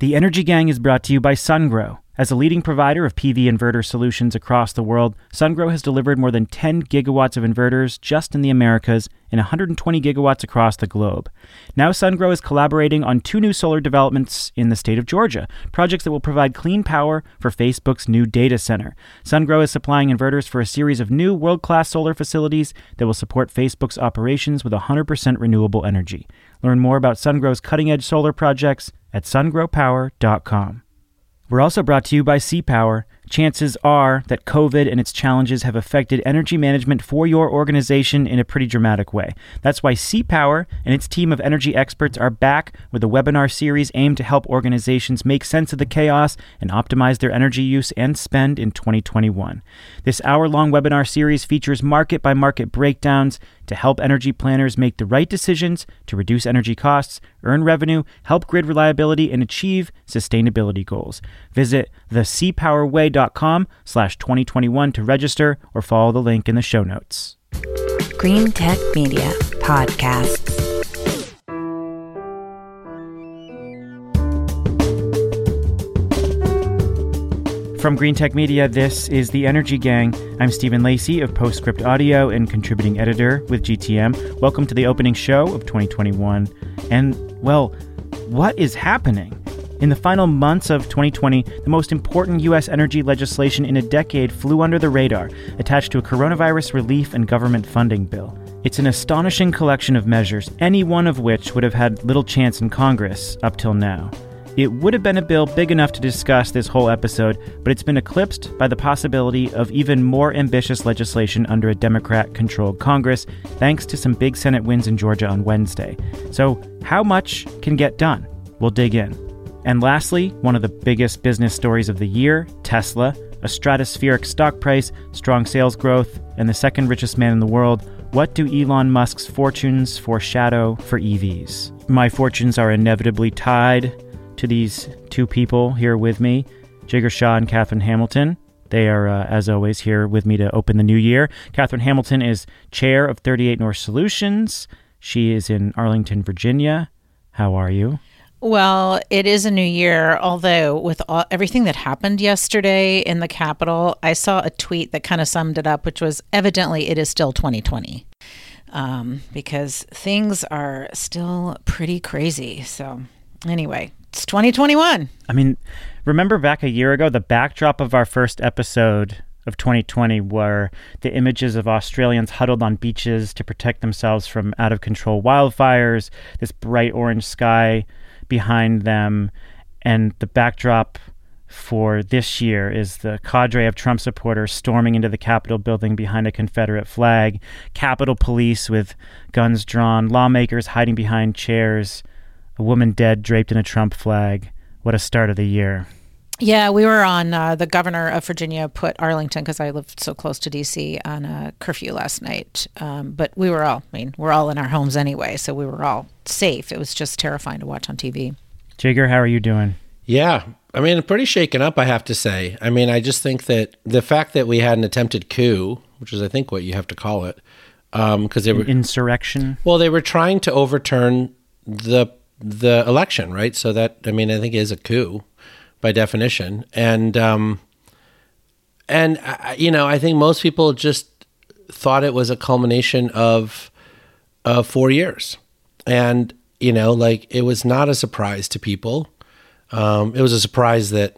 The Energy Gang is brought to you by SunGrow. As a leading provider of PV inverter solutions across the world, SunGrow has delivered more than 10 gigawatts of inverters just in the Americas and 120 gigawatts across the globe. Now, SunGrow is collaborating on two new solar developments in the state of Georgia, projects that will provide clean power for Facebook's new data center. SunGrow is supplying inverters for a series of new world class solar facilities that will support Facebook's operations with 100% renewable energy. Learn more about SunGrow's cutting edge solar projects at sungrowpower.com. We're also brought to you by CPower. Chances are that COVID and its challenges have affected energy management for your organization in a pretty dramatic way. That's why CPower and its team of energy experts are back with a webinar series aimed to help organizations make sense of the chaos and optimize their energy use and spend in 2021. This hour long webinar series features market by market breakdowns to help energy planners make the right decisions to reduce energy costs, earn revenue, help grid reliability, and achieve sustainability goals. Visit thecpowerway.com slash 2021 to register or follow the link in the show notes. Greentech Media Podcasts. From Greentech Media, this is The Energy Gang. I'm Stephen Lacey of Postscript Audio and contributing editor with GTM. Welcome to the opening show of 2021. And, well, what is happening? In the final months of 2020, the most important U.S. energy legislation in a decade flew under the radar, attached to a coronavirus relief and government funding bill. It's an astonishing collection of measures, any one of which would have had little chance in Congress up till now. It would have been a bill big enough to discuss this whole episode, but it's been eclipsed by the possibility of even more ambitious legislation under a Democrat controlled Congress, thanks to some big Senate wins in Georgia on Wednesday. So, how much can get done? We'll dig in. And lastly, one of the biggest business stories of the year Tesla, a stratospheric stock price, strong sales growth, and the second richest man in the world. What do Elon Musk's fortunes foreshadow for EVs? My fortunes are inevitably tied to these two people here with me, Jigar Shah and Catherine Hamilton. They are, uh, as always, here with me to open the new year. Catherine Hamilton is chair of 38 North Solutions. She is in Arlington, Virginia. How are you? Well, it is a new year, although with all, everything that happened yesterday in the Capitol, I saw a tweet that kind of summed it up, which was evidently it is still 2020 um, because things are still pretty crazy. So, anyway, it's 2021. I mean, remember back a year ago, the backdrop of our first episode of 2020 were the images of Australians huddled on beaches to protect themselves from out of control wildfires, this bright orange sky behind them, and the backdrop for this year is the cadre of Trump supporters storming into the Capitol building behind a Confederate flag, Capitol Police with guns drawn, lawmakers hiding behind chairs, a woman dead draped in a Trump flag. What a start of the year. Yeah, we were on uh, the governor of Virginia put Arlington because I lived so close to DC on a curfew last night. Um, but we were all, I mean, we're all in our homes anyway, so we were all safe. It was just terrifying to watch on TV. Jigar, how are you doing? Yeah, I mean, pretty shaken up, I have to say. I mean, I just think that the fact that we had an attempted coup, which is, I think, what you have to call it, because um, they were insurrection. Well, they were trying to overturn the the election, right? So that I mean, I think is a coup by definition, and um, and uh, you know, I think most people just thought it was a culmination of uh, four years, and you know, like it was not a surprise to people. Um, it was a surprise that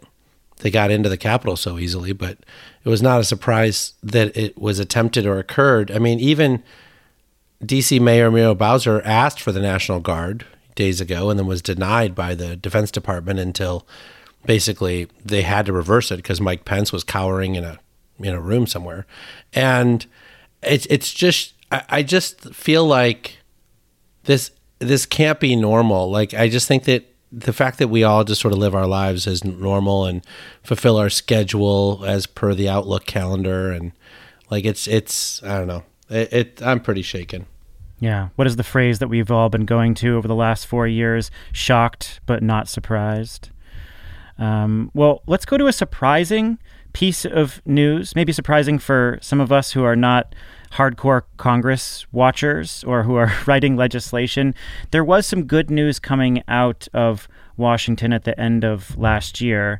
they got into the Capitol so easily, but it was not a surprise that it was attempted or occurred. I mean, even DC Mayor Muriel Bowser asked for the National Guard days ago and then was denied by the Defense Department until basically they had to reverse it because Mike Pence was cowering in a in a room somewhere, and it's it's just I, I just feel like this this can't be normal. Like I just think that the fact that we all just sort of live our lives as normal and fulfill our schedule as per the Outlook calendar and like it's it's I don't know it, it I'm pretty shaken. Yeah. What is the phrase that we've all been going to over the last four years? Shocked but not surprised. Um, well, let's go to a surprising piece of news, maybe surprising for some of us who are not hardcore Congress watchers or who are writing legislation. There was some good news coming out of Washington at the end of last year.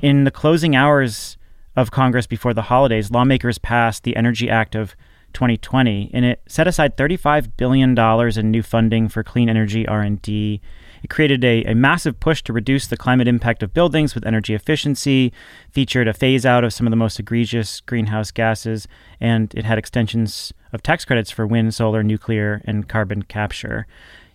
In the closing hours of Congress before the holidays, lawmakers passed the Energy Act of 2020, and it set aside $35 billion in new funding for clean energy R&D. It created a, a massive push to reduce the climate impact of buildings with energy efficiency, featured a phase out of some of the most egregious greenhouse gases, and it had extensions of tax credits for wind, solar, nuclear, and carbon capture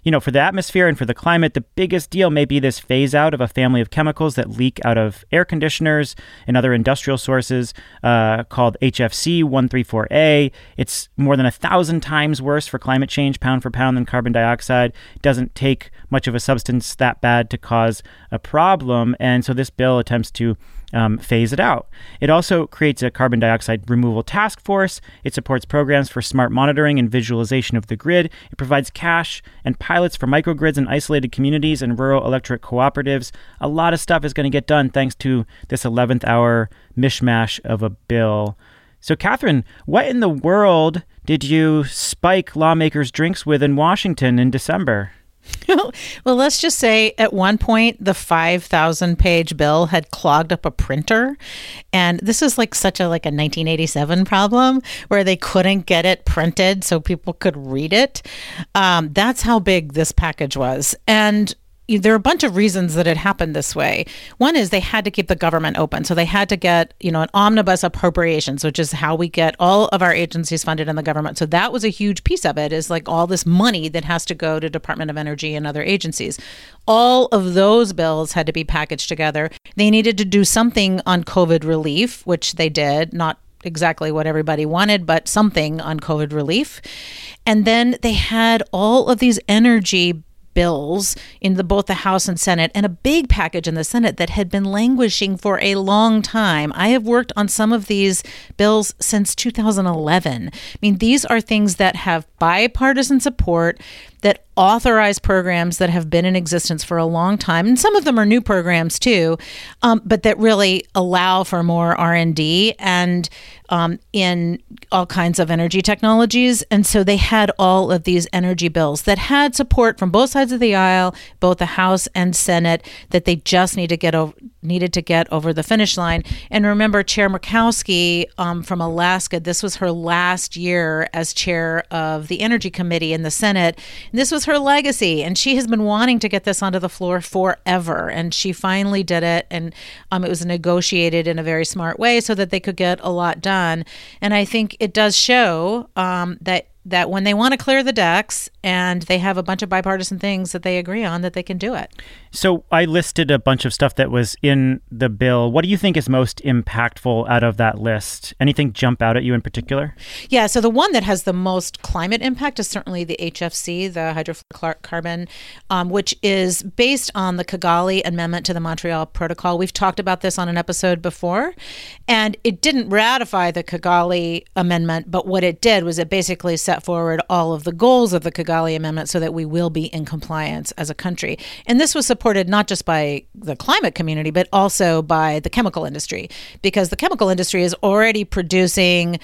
you know, for the atmosphere and for the climate, the biggest deal may be this phase out of a family of chemicals that leak out of air conditioners and other industrial sources uh, called HFC 134A. It's more than a thousand times worse for climate change, pound for pound, than carbon dioxide. It doesn't take much of a substance that bad to cause a problem. And so this bill attempts to um, phase it out. It also creates a carbon dioxide removal task force. It supports programs for smart monitoring and visualization of the grid. It provides cash and pilots for microgrids in isolated communities and rural electric cooperatives. A lot of stuff is going to get done thanks to this 11th hour mishmash of a bill. So, Catherine, what in the world did you spike lawmakers' drinks with in Washington in December? well, let's just say at one point the 5,000 page bill had clogged up a printer. And this is like such a like a 1987 problem where they couldn't get it printed so people could read it. Um, that's how big this package was. And there are a bunch of reasons that it happened this way. One is they had to keep the government open. So they had to get, you know, an omnibus appropriations, which is how we get all of our agencies funded in the government. So that was a huge piece of it is like all this money that has to go to Department of Energy and other agencies. All of those bills had to be packaged together. They needed to do something on COVID relief, which they did, not exactly what everybody wanted, but something on COVID relief. And then they had all of these energy bills in the, both the House and Senate, and a big package in the Senate that had been languishing for a long time. I have worked on some of these bills since 2011. I mean, these are things that have bipartisan support that authorize programs that have been in existence for a long time, and some of them are new programs too, um, but that really allow for more R and D and um, in all kinds of energy technologies. And so they had all of these energy bills that had support from both sides of the aisle, both the House and Senate, that they just need to get over, needed to get over the finish line. And remember, Chair Murkowski um, from Alaska, this was her last year as chair of the Energy Committee in the Senate. This was her legacy, and she has been wanting to get this onto the floor forever. And she finally did it, and um, it was negotiated in a very smart way so that they could get a lot done. And I think it does show um, that that when they want to clear the decks and they have a bunch of bipartisan things that they agree on that they can do it. So I listed a bunch of stuff that was in the bill. What do you think is most impactful out of that list? Anything jump out at you in particular? Yeah, so the one that has the most climate impact is certainly the HFC, the hydrofluorocarbon, um, which is based on the Kigali Amendment to the Montreal Protocol. We've talked about this on an episode before, and it didn't ratify the Kigali Amendment, but what it did was it basically said set forward all of the goals of the Kigali Amendment so that we will be in compliance as a country. And this was supported not just by the climate community, but also by the chemical industry, because the chemical industry is already producing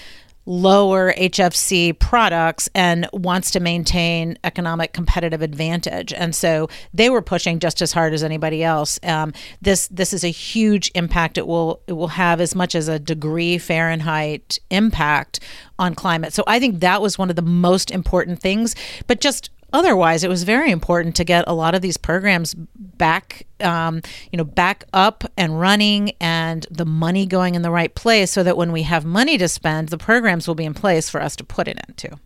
lower HFC products and wants to maintain economic competitive advantage. And so they were pushing just as hard as anybody else. Um, this this is a huge impact. It will it will have as much as a degree Fahrenheit impact on climate. So I think that was one of the most important things. But just otherwise, it was very important to get a lot of these programs back, um, you know, back up and running, and the money going in the right place, so that when we have money to spend, the programs will be in place for us to put it into.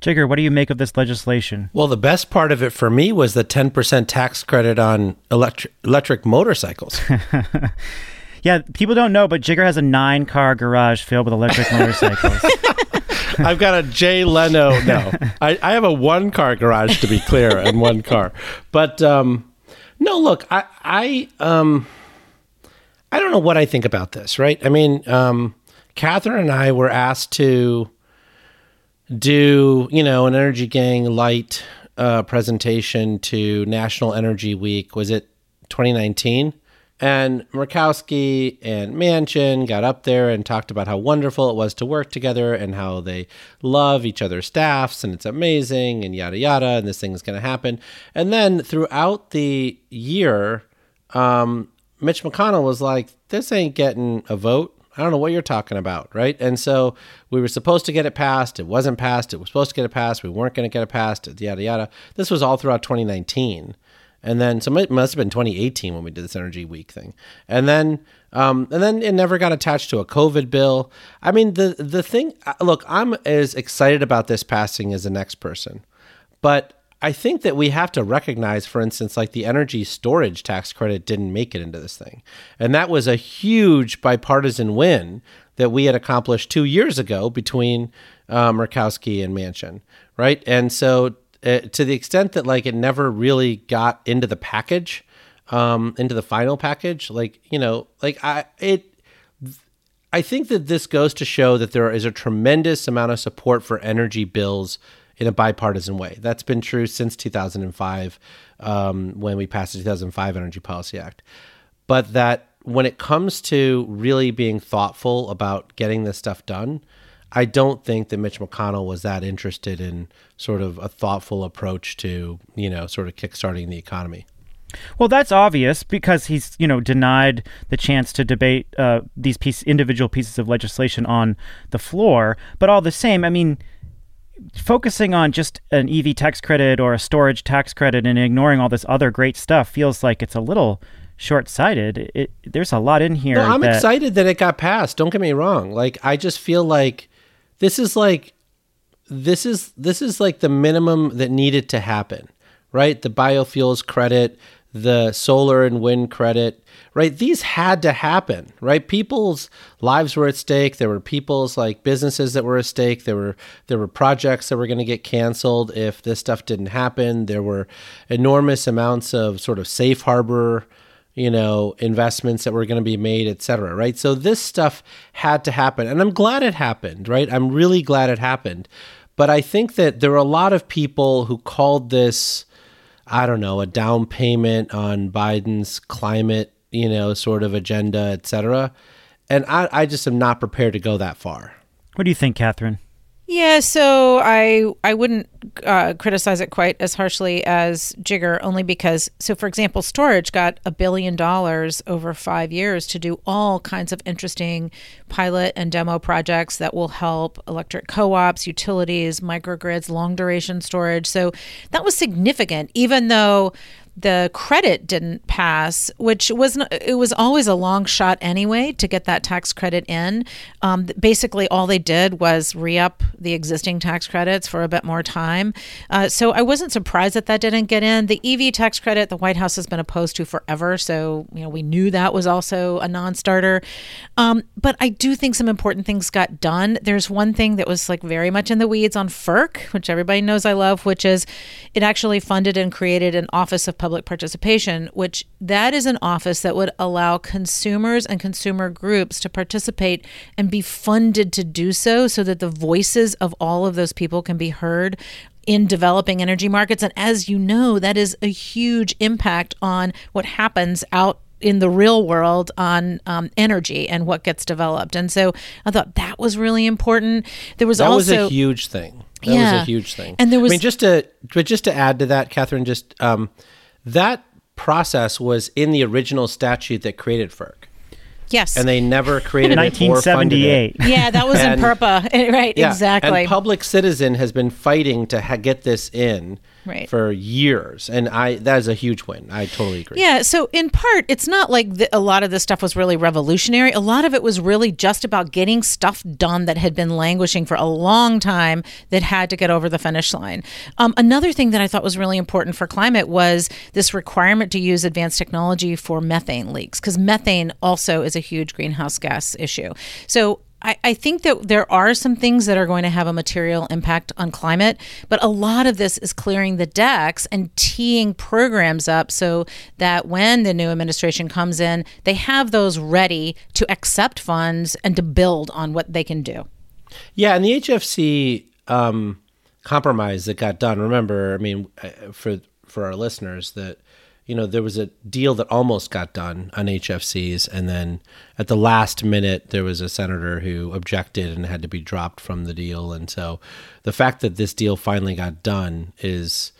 Jigar, what do you make of this legislation? Well, the best part of it for me was the 10% tax credit on electric electric motorcycles. yeah, people don't know, but Jigar has a nine car garage filled with electric motorcycles. I've got a Jay Leno. No, I, I have a one car garage to be clear, and one car. But um, no, look, I I um, I don't know what I think about this. Right? I mean, um, Catherine and I were asked to do you know an Energy Gang light uh, presentation to National Energy Week. Was it 2019? And Murkowski and Manchin got up there and talked about how wonderful it was to work together and how they love each other's staffs and it's amazing and yada yada and this thing is going to happen. And then throughout the year, um, Mitch McConnell was like, "This ain't getting a vote. I don't know what you're talking about, right?" And so we were supposed to get it passed. It wasn't passed. It was supposed to get it passed. We weren't going to get it passed. Yada yada. This was all throughout 2019 and then so it must have been 2018 when we did this energy week thing. And then um, and then it never got attached to a covid bill. I mean the the thing uh, look i'm as excited about this passing as the next person. But i think that we have to recognize for instance like the energy storage tax credit didn't make it into this thing. And that was a huge bipartisan win that we had accomplished two years ago between uh, Murkowski and Manchin, right? And so uh, to the extent that like it never really got into the package, um, into the final package. Like you know, like I it. I think that this goes to show that there is a tremendous amount of support for energy bills in a bipartisan way. That's been true since 2005, um, when we passed the 2005 Energy Policy Act. But that when it comes to really being thoughtful about getting this stuff done, I don't think that Mitch McConnell was that interested in sort of a thoughtful approach to, you know, sort of kickstarting the economy. Well, that's obvious because he's, you know, denied the chance to debate uh, these piece, individual pieces of legislation on the floor. But all the same, I mean, focusing on just an EV tax credit or a storage tax credit and ignoring all this other great stuff feels like it's a little short-sighted. It, there's a lot in here. No, I'm that, excited that it got passed. Don't get me wrong. Like, I just feel like this is like this is this is like the minimum that needed to happen, right? The biofuels credit, the solar and wind credit, right? These had to happen, right? People's lives were at stake. There were people's like businesses that were at stake. There were there were projects that were going to get canceled if this stuff didn't happen. There were enormous amounts of sort of safe harbor you know, investments that were going to be made, et cetera, right? So this stuff had to happen. And I'm glad it happened, right? I'm really glad it happened. But I think that there are a lot of people who called this, I don't know, a down payment on Biden's climate, you know, sort of agenda, et cetera. And I, I just am not prepared to go that far. What do you think, Catherine? Yeah, so I I wouldn't uh, criticize it quite as harshly as Jigar, only because so for example, storage got a billion dollars over five years to do all kinds of interesting pilot and demo projects that will help electric co-ops, utilities, microgrids, long duration storage. So that was significant, even though the credit didn't pass, which was not, it was always a long shot anyway to get that tax credit in. Um, basically, all they did was re up the existing tax credits for a bit more time. Uh, so I wasn't surprised that that didn't get in. The EV tax credit, the White House has been opposed to forever, so you know we knew that was also a non-starter. Um, but I do think some important things got done. There's one thing that was like very much in the weeds on FERC, which everybody knows I love, which is it actually funded and created an Office of public participation, which that is an office that would allow consumers and consumer groups to participate and be funded to do so so that the voices of all of those people can be heard in developing energy markets. And as you know, that is a huge impact on what happens out in the real world on um, energy and what gets developed. And so I thought that was really important. There was that also was a huge thing. That Yeah. was a huge thing. And there was- I mean, just to but just to add to that, Catherine, just um, that process was in the original statute that created FERC, yes. and they never created it or funded it. 1978. yeah, that was in And- PURPA. right, Yeah, exactly. And Public Citizen has been fighting to ha- get this in Right. for years, and I that is a huge win. I totally agree. Yeah, so in part, it's not like the, a lot of this stuff was really revolutionary. A lot of it was really just about getting stuff done that had been languishing for a long time that had to get over the finish line. Um, another thing that I thought was really important for climate was this requirement to use advanced technology for methane leaks, because methane also is a huge greenhouse gas issue. So I, I think that there are some things that are going to have a material impact on climate, but a lot of this is clearing the decks and teeing programs up so that when the new administration comes in, they have those ready to accept funds and to build on what they can do. Yeah, and the HFC um, compromise that got done. Remember, I mean, uh, for for our listeners, that you know, there was a deal that almost got done on HFCs, and then at the last minute, there was a senator who objected and had to be dropped from the deal. And so, the fact that this deal finally got done is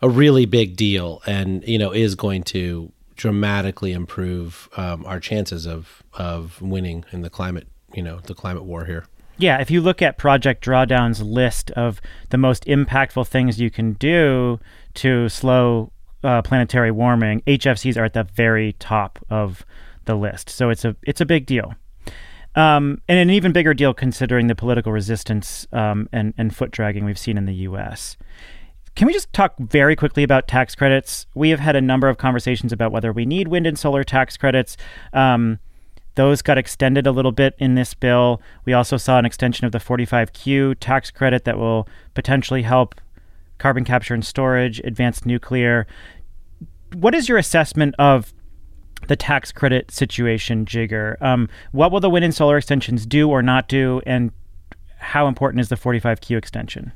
a really big deal, and you know, is going to dramatically improve um, our chances of of winning in the climate, you know, the climate war here. Yeah, if you look at Project Drawdown's list of the most impactful things you can do to slow uh, planetary warming, HFCs are at the very top of the list. So it's a it's a big deal, um, and an even bigger deal considering the political resistance um, and and foot dragging we've seen in the U.S. Can we just talk very quickly about tax credits? We have had a number of conversations about whether we need wind and solar tax credits. Um, those got extended a little bit in this bill. We also saw an extension of the 45Q tax credit that will potentially help carbon capture and storage, advanced nuclear. What is your assessment of the tax credit situation, Jigar? Um, what will the wind and solar extensions do or not do, and how important is the 45Q extension?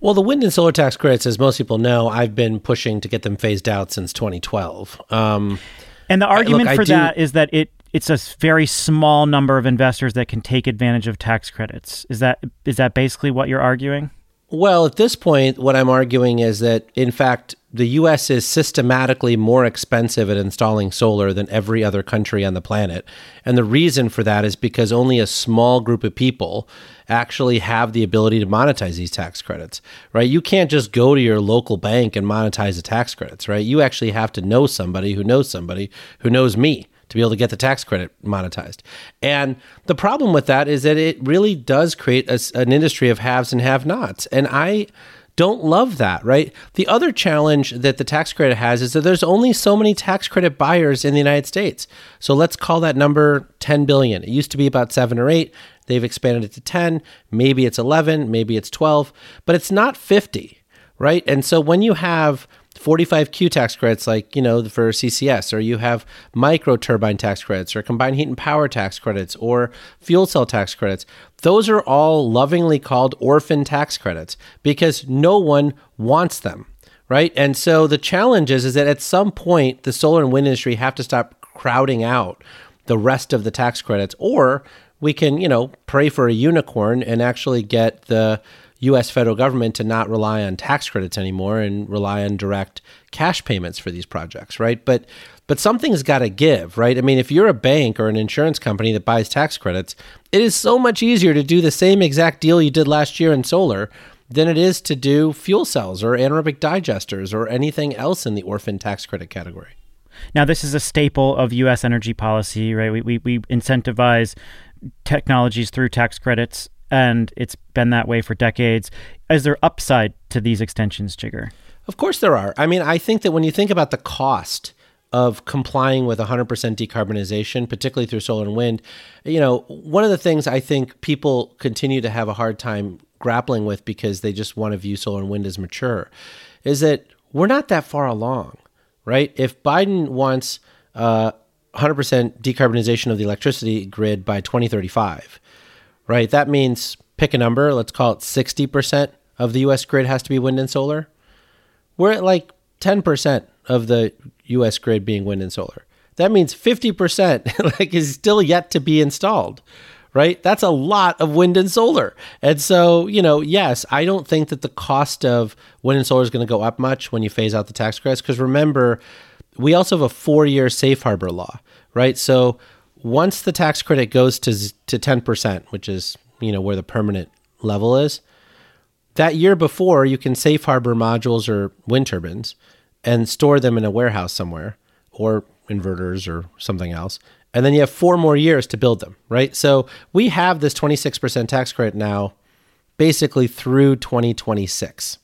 Well, the wind and solar tax credits, as most people know, I've been pushing to get them phased out since 2012. Um, and the argument I, look, for do, that is that it it's a very small number of investors that can take advantage of tax credits. Is that is that basically what you're arguing? Well, at this point, what I'm arguing is that, in fact, the US is systematically more expensive at installing solar than every other country on the planet. And the reason for that is because only a small group of people actually have the ability to monetize these tax credits, right? You can't just go to your local bank and monetize the tax credits, right? You actually have to know somebody who knows somebody who knows me be able to get the tax credit monetized. And the problem with that is that it really does create a, an industry of haves and have nots. And I don't love that, right? The other challenge that the tax credit has is that there's only so many tax credit buyers in the United States. So let's call that number 10 billion. It used to be about 7 or 8. They've expanded it to 10, maybe it's 11, maybe it's 12, but it's not 50, right? And so when you have 45Q tax credits, like, you know, for CCS, or you have micro turbine tax credits, or combined heat and power tax credits, or fuel cell tax credits. Those are all lovingly called orphan tax credits because no one wants them, right? And so the challenge is, is that at some point, the solar and wind industry have to stop crowding out the rest of the tax credits, or we can, you know, pray for a unicorn and actually get the U.S. federal government to not rely on tax credits anymore and rely on direct cash payments for these projects, right? But but something's got to give, right? I mean, if you're a bank or an insurance company that buys tax credits, it is so much easier to do the same exact deal you did last year in solar than it is to do fuel cells or anaerobic digesters or anything else in the orphan tax credit category. Now, this is a staple of U.S. energy policy, right? We, we, we incentivize technologies through tax credits and it's been that way for decades. Is there upside to these extensions, Jigar? Of course there are. I mean, I think that when you think about the cost of complying with 100% decarbonization, particularly through solar and wind, you know, one of the things I think people continue to have a hard time grappling with because they just want to view solar and wind as mature is that we're not that far along, right? If Biden wants uh, 100% decarbonization of the electricity grid by 2035, right? That means pick a number, let's call it 60% of the US grid has to be wind and solar. We're at like 10% of the US grid being wind and solar. That means 50% like is still yet to be installed. Right? That's a lot of wind and solar. And so, you know, yes, I don't think that the cost of wind and solar is going to go up much when you phase out the tax credits because remember, we also have a 4-year safe harbor law, right? So once the tax credit goes to to 10%, which is, you know, where the permanent level is, that year before you can safe harbor modules or wind turbines and store them in a warehouse somewhere or inverters or something else. And then you have four more years to build them, right? So we have this 26% tax credit now basically through 2026,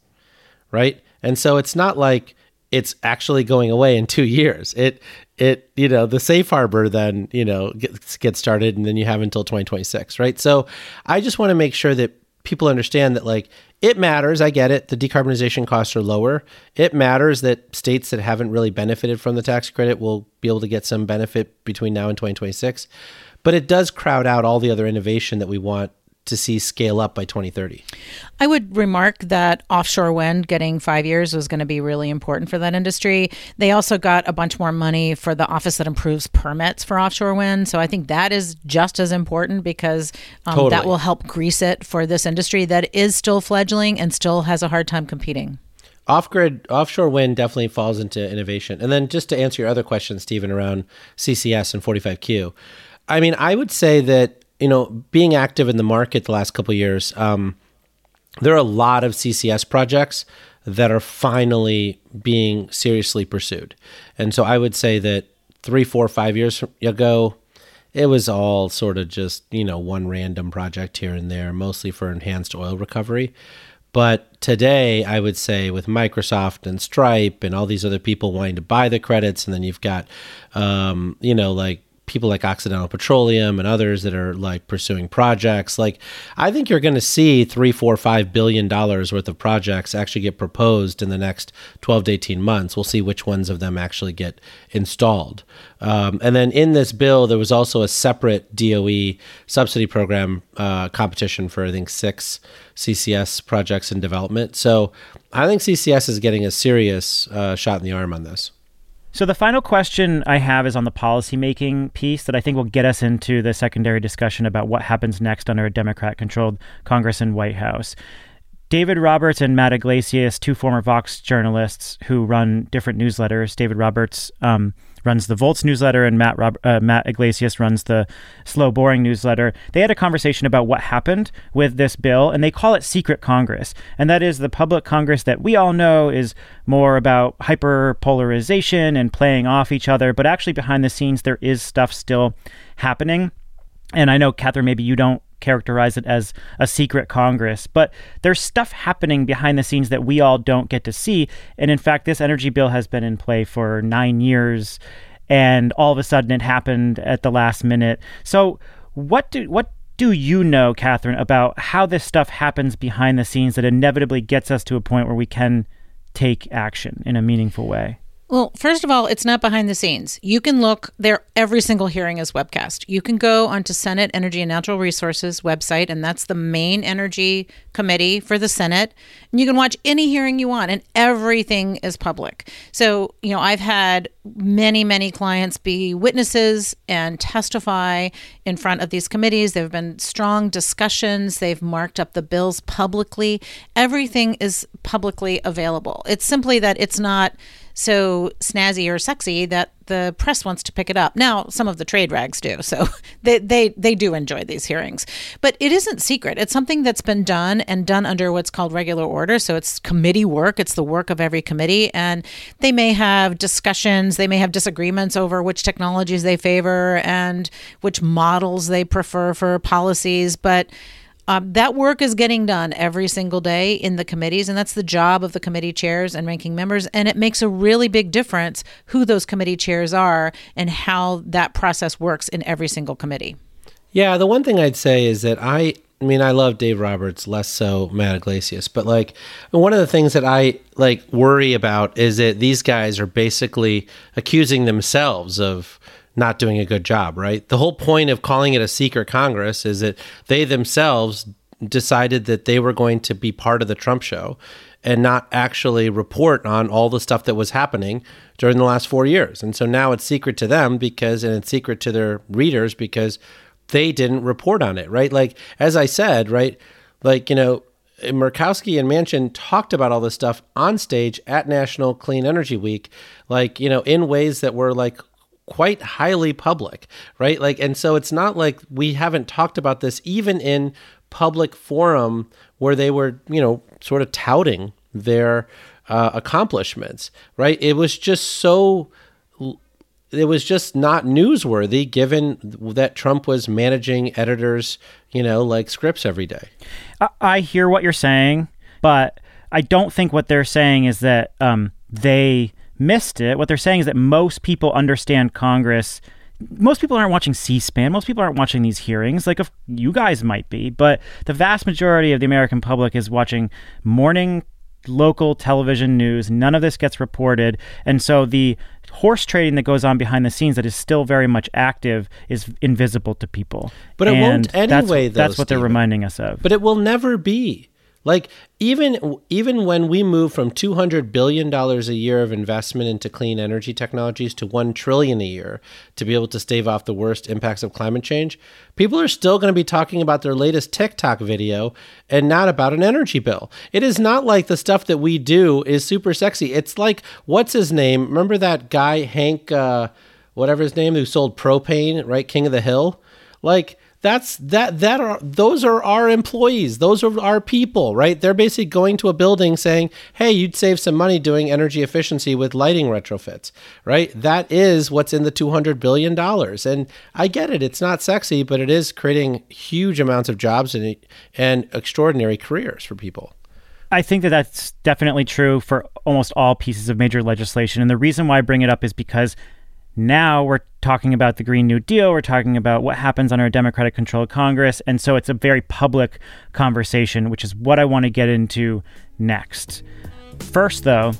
right? And so it's not like it's actually going away in two years. It it you know the safe harbor then you know gets gets started and then you have until 2026, right? So I just want to make sure that people understand that like it matters. I get it. The decarbonization costs are lower. It matters that states that haven't really benefited from the tax credit will be able to get some benefit between now and 2026. But it does crowd out all the other innovation that we want to see scale up by 2030. I would remark that offshore wind getting five years was going to be really important for that industry. They also got a bunch more money for the office that improves permits for offshore wind. So I think that is just as important because um, Totally. that will help grease it for this industry that is still fledgling and still has a hard time competing. Off grid, offshore wind definitely falls into innovation. And then just to answer your other question, Stephen, around CCS and 45Q, I mean, I would say that, you know, being active in the market the last couple years, um, there are a lot of CCS projects that are finally being seriously pursued. And so I would say that three, four, five years ago, it was all sort of just, you know, one random project here and there, mostly for enhanced oil recovery. But today, I would say with Microsoft and Stripe and all these other people wanting to buy the credits, and then you've got, um, you know, like people like Occidental Petroleum and others that are like pursuing projects. Like, I think you're going to see three, four, five billion dollars worth of projects actually get proposed in the next 12 to 18 months. We'll see which ones of them actually get installed. Um, and then in this bill, there was also a separate DOE subsidy program uh, competition for, I think, six CCS projects in development. So I think CCS is getting a serious uh, shot in the arm on this. So the final question I have is on the policymaking piece that I think will get us into the secondary discussion about what happens next under a Democrat-controlled Congress and White House. David Roberts and Matt Yglesias, two former Vox journalists who run different newsletters. David Roberts um, runs the Volts newsletter, and Matt Rob- uh, Matt Yglesias runs the Slow Boring newsletter. They had a conversation about what happened with this bill, and they call it secret Congress, and that is the public Congress that we all know is more about hyper polarization and playing off each other. But actually, behind the scenes, there is stuff still happening. And I know, Catherine, maybe you don't characterize it as a secret Congress, but there's stuff happening behind the scenes that we all don't get to see. And in fact, this energy bill has been in play for nine years, and all of a sudden it happened at the last minute. So, what do what do you know, Catherine, about how this stuff happens behind the scenes that inevitably gets us to a point where we can take action in a meaningful way? Well, first of all, it's not behind the scenes. You can look there. Every single hearing is webcast. You can go onto Senate Energy and Natural Resources website, and that's the main energy committee for the Senate. And you can watch any hearing you want, and everything is public. So, you know, I've had many, many clients be witnesses and testify in front of these committees. There have been strong discussions. They've marked up the bills publicly. Everything is publicly available. It's simply that it's not so snazzy or sexy that the press wants to pick it up. Now, some of the trade rags do, so they, they they do enjoy these hearings. But it isn't secret. It's something that's been done and done under what's called regular order. So it's committee work. It's the work of every committee, and they may have discussions. They may have disagreements over which technologies they favor and which models they prefer for policies, but um, that work is getting done every single day in the committees, and that's the job of the committee chairs and ranking members. And it makes a really big difference who those committee chairs are and how that process works in every single committee. Yeah, the one thing I'd say is that I I mean, I love Dave Roberts, less so Matt Yglesias, but like one of the things that I like worry about is that these guys are basically accusing themselves of not doing a good job, right? The whole point of calling it a secret Congress is that they themselves decided that they were going to be part of the Trump show and not actually report on all the stuff that was happening during the last 4 years. And so now it's secret to them because and it's secret to their readers because they didn't report on it, right? Like as I said, right? Like, you know, Murkowski and Manchin talked about all this stuff on stage at National Clean Energy Week, like, you know, in ways that were like quite highly public, right? Like, and so it's not like we haven't talked about this even in public forum where they were, you know, sort of touting their uh, accomplishments, right? It was just so it was just not newsworthy given that Trump was managing editors, you know, like scripts every day. I, hear what you're saying, but I don't think what they're saying is that um, they missed it. What they're saying is that most people understand Congress. Most people aren't watching C-SPAN. Most people aren't watching these hearings. Like, if you guys might be, but the vast majority of the American public is watching morning local television news. None of this gets reported, and so the horse trading that goes on behind the scenes that is still very much active is invisible to people. But it And won't anyway, That's, though, that's what they're reminding us of. But it will never be. Like even even when we move from 200 billion dollars a year of investment into clean energy technologies to 1 trillion a year to be able to stave off the worst impacts of climate change, people are still going to be talking about their latest TikTok video and not about an energy bill. It is not like the stuff that we do is super sexy. It's like what's his name? Remember that guy Hank uh whatever his name who sold propane, right? King of the Hill? Like that's that that are those are our employees. Those are our people right? They're basically going to a building saying hey you'd save some money doing energy efficiency with lighting retrofits right? That is what's in the 200 billion dollars. And i get it. It's not sexy but it is creating huge amounts of jobs and and extraordinary careers for people. I think that that's definitely true for almost all pieces of major legislation. And the reason why I bring it up is because now we're talking about the Green New Deal, we're talking about what happens under a Democratic controlled Congress. And so it's a very public conversation, which is what I want to get into next. First, though,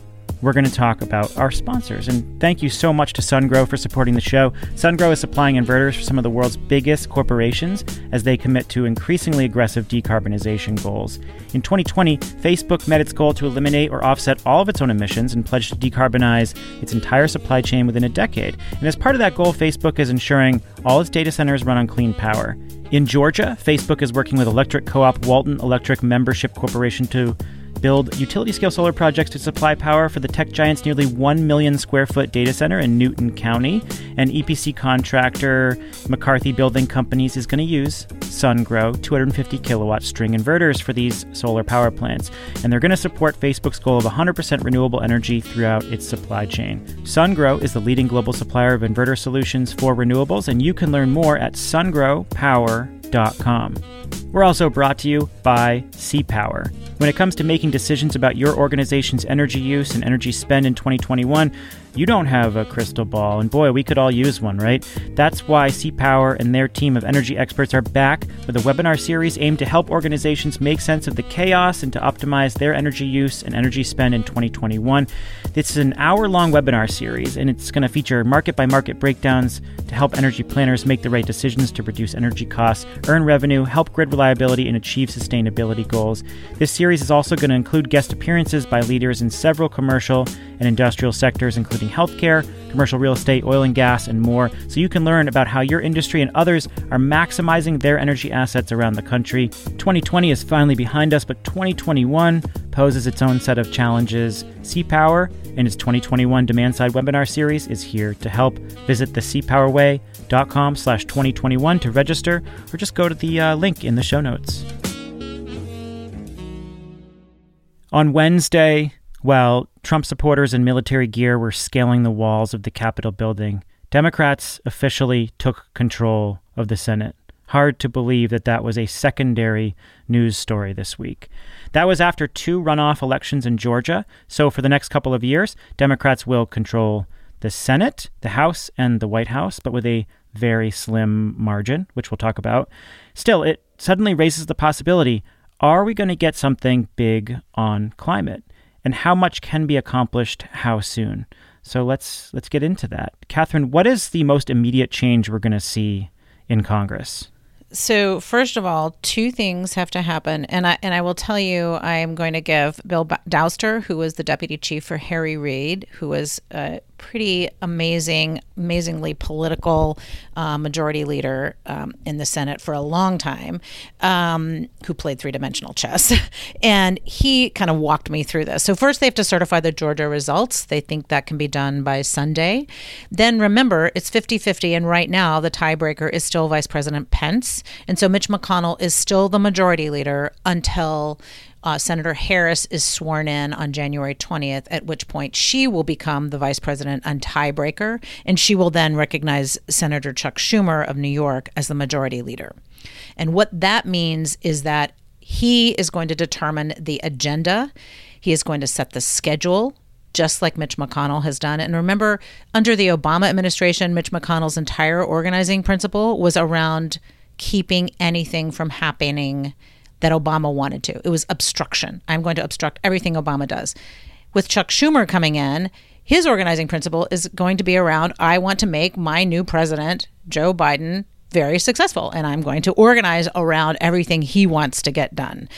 we're going to talk about our sponsors. And thank you so much to SunGrow for supporting the show. SunGrow is supplying inverters for some of the world's biggest corporations as they commit to increasingly aggressive decarbonization goals. In 2020, Facebook met its goal to eliminate or offset all of its own emissions and pledged to decarbonize its entire supply chain within a decade. And as part of that goal, Facebook is ensuring all its data centers run on clean power. In Georgia, Facebook is working with electric co op Walton Electric Membership Corporation to build utility scale solar projects to supply power for the tech giant's nearly 1 million square foot data center in Newton County. And EPC contractor McCarthy Building Companies is going to use SunGrow 250 kilowatt string inverters for these solar power plants. And they're going to support Facebook's goal of 100% renewable energy throughout its supply chain. SunGrow is the leading global supplier of inverter solutions for renewables, and you can learn more at sungrowpower.com. We're also brought to you by CPower. When it comes to making decisions about your organization's energy use and energy spend in 2021, you don't have a crystal ball, and boy, we could all use one, right? That's why CPower and their team of energy experts are back with a webinar series aimed to help organizations make sense of the chaos and to optimize their energy use and energy spend in 2021. This is an hour long webinar series, and it's going to feature market by market breakdowns to help energy planners make the right decisions to reduce energy costs, earn revenue, help grid reliability, and achieve sustainability goals. This series is also going to include guest appearances by leaders in several commercial and industrial sectors, including healthcare, commercial real estate, oil and gas, and more, so you can learn about how your industry and others are maximizing their energy assets around the country. 2020 is finally behind us, but 2021 poses its own set of challenges. CPower and its 2021 demand side webinar series is here to help. Visit thecpowerway.com slash 2021 to register or just go to the uh, link in the show notes. On Wednesday, while Trump supporters in military gear were scaling the walls of the Capitol building, Democrats officially took control of the Senate. Hard to believe that that was a secondary news story this week. That was after two runoff elections in Georgia. So, for the next couple of years, Democrats will control the Senate, the House, and the White House, but with a very slim margin, which we'll talk about. Still, it suddenly raises the possibility are we going to get something big on climate? And how much can be accomplished how soon? So let's let's get into that. Catherine, what is the most immediate change we're going to see in Congress? So first of all, two things have to happen, and I and I will tell you, I am going to give Bill Dauster, who was the deputy chief for Harry Reid, who was a pretty amazing, amazingly political uh, majority leader um, in the Senate for a long time, um, who played three dimensional chess, and he kind of walked me through this. So first, they have to certify the Georgia results. They think that can be done by Sunday. Then remember, it's 50-50, and right now the tiebreaker is still Vice President Pence. And so Mitch McConnell is still the majority leader until uh, Senator Harris is sworn in on January 20th, at which point she will become the vice president and tiebreaker. And she will then recognize Senator Chuck Schumer of New York as the majority leader. And what that means is that he is going to determine the agenda, he is going to set the schedule just like Mitch McConnell has done. And remember, under the Obama administration, Mitch McConnell's entire organizing principle was around keeping anything from happening that Obama wanted to. It was obstruction. I'm going to obstruct everything Obama does. With Chuck Schumer coming in, his organizing principle is going to be around I want to make my new president, Joe Biden, very successful, and I'm going to organize around everything he wants to get done.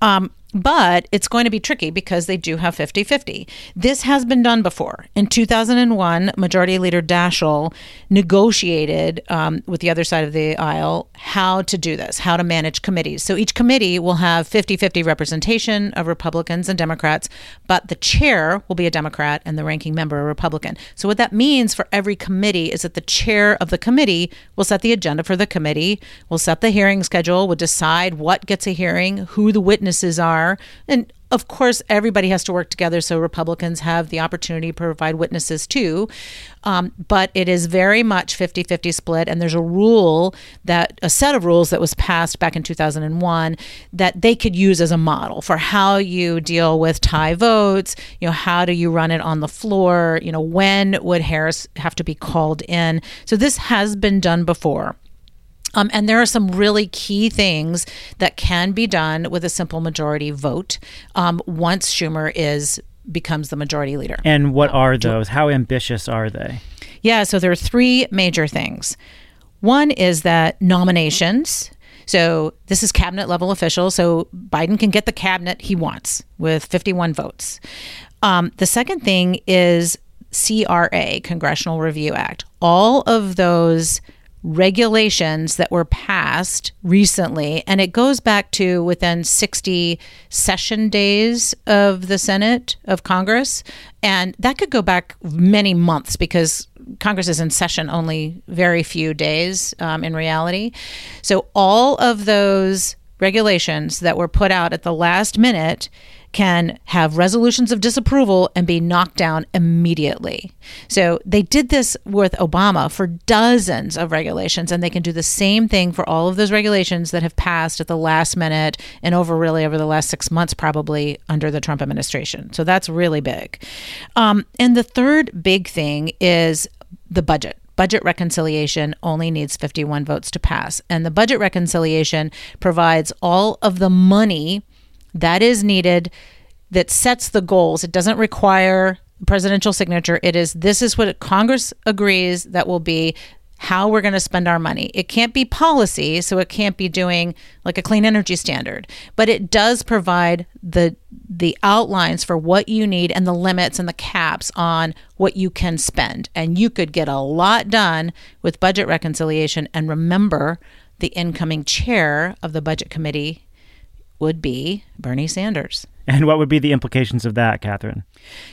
Um, but it's going to be tricky because they do have 50 50. This has been done before. In 2001, Majority Leader Daschle negotiated um, with the other side of the aisle how to do this, how to manage committees. So each committee will have 50 50 representation of Republicans and Democrats, but the chair will be a Democrat and the ranking member a Republican. So what that means for every committee is that the chair of the committee will set the agenda for the committee, will set the hearing schedule, will decide what gets a hearing, who the witnesses are are. And of course, everybody has to work together, so Republicans have the opportunity to provide witnesses too. Um, but it is very much 50 50 split. And there's a rule that, a set of rules that was passed back in 2001 that they could use as a model for how you deal with tie votes. You know, how do you run it on the floor? You know, when would Harris have to be called in? So this has been done before. Um, and there are some really key things that can be done with a simple majority vote um, once Schumer is becomes the majority leader. And what are those? How ambitious are they? Yeah, so there are three major things. One is that nominations. So this is cabinet level officials. So Biden can get the cabinet he wants with 51 votes. Um, the second thing is CRA, Congressional Review Act. All of those regulations that were passed recently, and it goes back to within 60 session days of the Senate of Congress. And that could go back many months because Congress is in session only very few days um, in reality. So all of those regulations that were put out at the last minute can have resolutions of disapproval and be knocked down immediately. So they did this with Obama for dozens of regulations, and they can do the same thing for all of those regulations that have passed at the last minute and over really over the last six months, probably under the Trump administration. So that's really big. Um, and the third big thing is the budget budget reconciliation only needs 51 votes to pass. And the budget reconciliation provides all of the money that is needed that sets the goals. It doesn't require presidential signature. It is this is what Congress agrees that will be how we're going to spend our money. It can't be policy, so it can't be doing like a clean energy standard, but it does provide the the outlines for what you need and the limits and the caps on what you can spend. And you could get a lot done with budget reconciliation and remember the incoming chair of the budget committee would be Bernie Sanders. And what would be the implications of that, Catherine?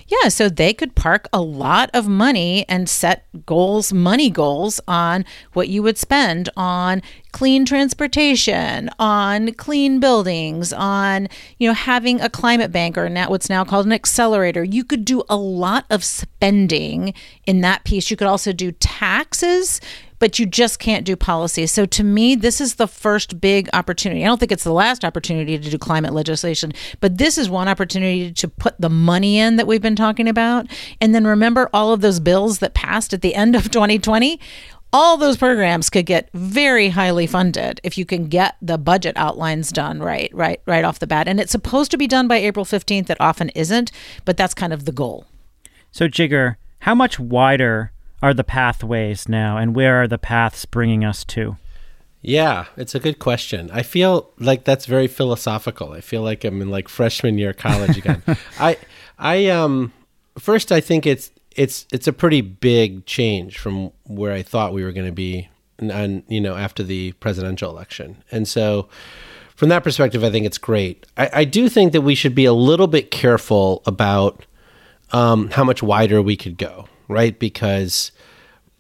Yeah, so they could park a lot of money and set goals, money goals on what you would spend on clean transportation, on clean buildings, on, you know, having a climate bank or now what's now called an accelerator. You could do a lot of spending in that piece. You could also do taxes but you just can't do policy. So to me, this is the first big opportunity. I don't think it's the last opportunity to do climate legislation, but this is one opportunity to put the money in that we've been talking about. And then remember all of those bills that passed at the end of 2020? all those programs could get very highly funded if you can get the budget outlines done right right right off the bat and it's supposed to be done by April 15th it often isn't but that's kind of the goal so Jigar how much wider are the pathways now, and where are the paths bringing us to? Yeah, it's a good question. I feel like that's very philosophical. I feel like I'm in like freshman year college again. I I um first I think it's it's it's a pretty big change from where I thought we were going to be and you know after the presidential election. And so from that perspective I think it's great. I, I do think that we should be a little bit careful about um, how much wider we could go, right? Because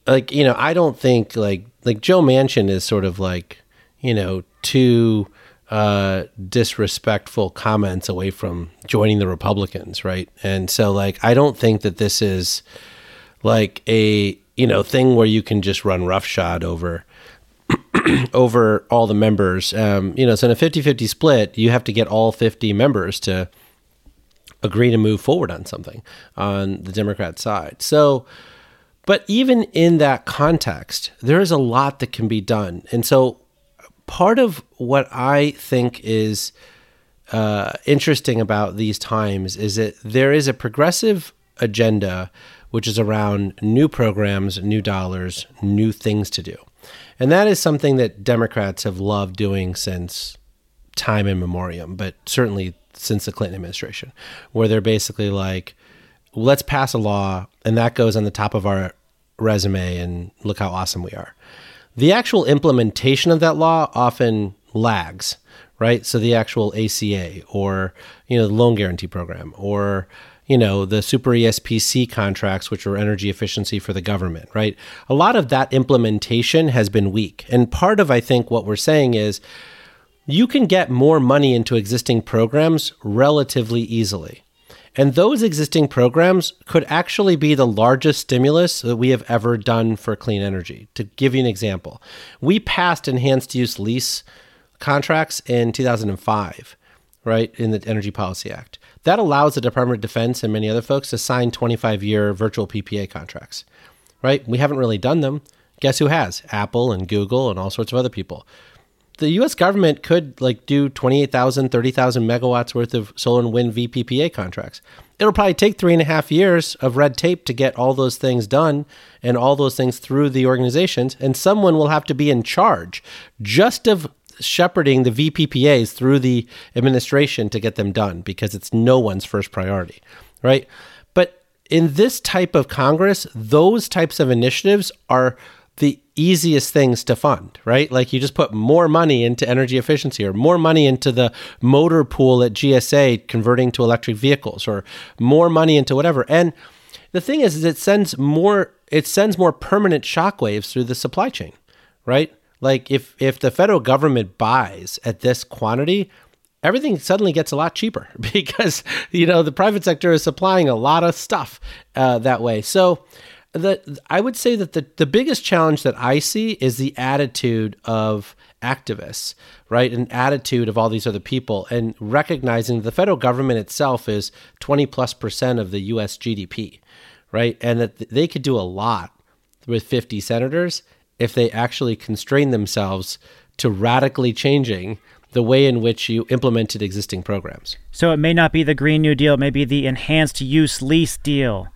like you know, I don't think like like Joe Manchin is sort of like you know two uh, disrespectful comments away from joining the Republicans, right? And so like I don't think that this is like a you know thing where you can just run roughshod over over all the members. Um, you know, so in a 50-50 split, you have to get all 50 members to agree to move forward on something on the Democrat side. So but even in that context, there is a lot that can be done. And so part of what I think is uh, interesting about these times is that there is a progressive agenda which is around new programs, new dollars, new things to do. And that is something that Democrats have loved doing since time in memoriam, but certainly since the Clinton administration, where they're basically like, let's pass a law and that goes on the top of our resume and look how awesome we are. The actual implementation of that law often lags, right? So the actual ACA or, you know, the loan guarantee program or, you know, the super ESPC contracts, which are energy efficiency for the government, right? A lot of that implementation has been weak. And part of, I think, what we're saying is you can get more money into existing programs relatively easily. And those existing programs could actually be the largest stimulus that we have ever done for clean energy. To give you an example, we passed enhanced use lease contracts in 2005, right, in the Energy Policy Act. That allows the Department of Defense and many other folks to sign 25 year virtual PPA contracts, right? We haven't really done them. Guess who has? Apple and Google and all sorts of other people the U.S. government could like do 28,000, 30,000 megawatts worth of solar and wind VPPA contracts. It'll probably take three and a half years of red tape to get all those things done and all those things through the organizations. And someone will have to be in charge just of shepherding the VPPAs through the administration to get them done because it's no one's first priority, right? But in this type of Congress, those types of initiatives are the easiest things to fund, right? Like you just put more money into energy efficiency or more money into the motor pool at GSA converting to electric vehicles or more money into whatever. And the thing is, is it sends more it sends more permanent shockwaves through the supply chain, right? Like if if the federal government buys at this quantity, everything suddenly gets a lot cheaper because you know the private sector is supplying a lot of stuff uh, that way. So the I would say that the, the biggest challenge that I see is the attitude of activists, right? An attitude of all these other people and recognizing the federal government itself is 20 plus percent of the US GDP, right? And that they could do a lot with 50 senators if they actually constrain themselves to radically changing the way in which you implemented existing programs. So it may not be the Green New Deal, it may be the enhanced use lease deal.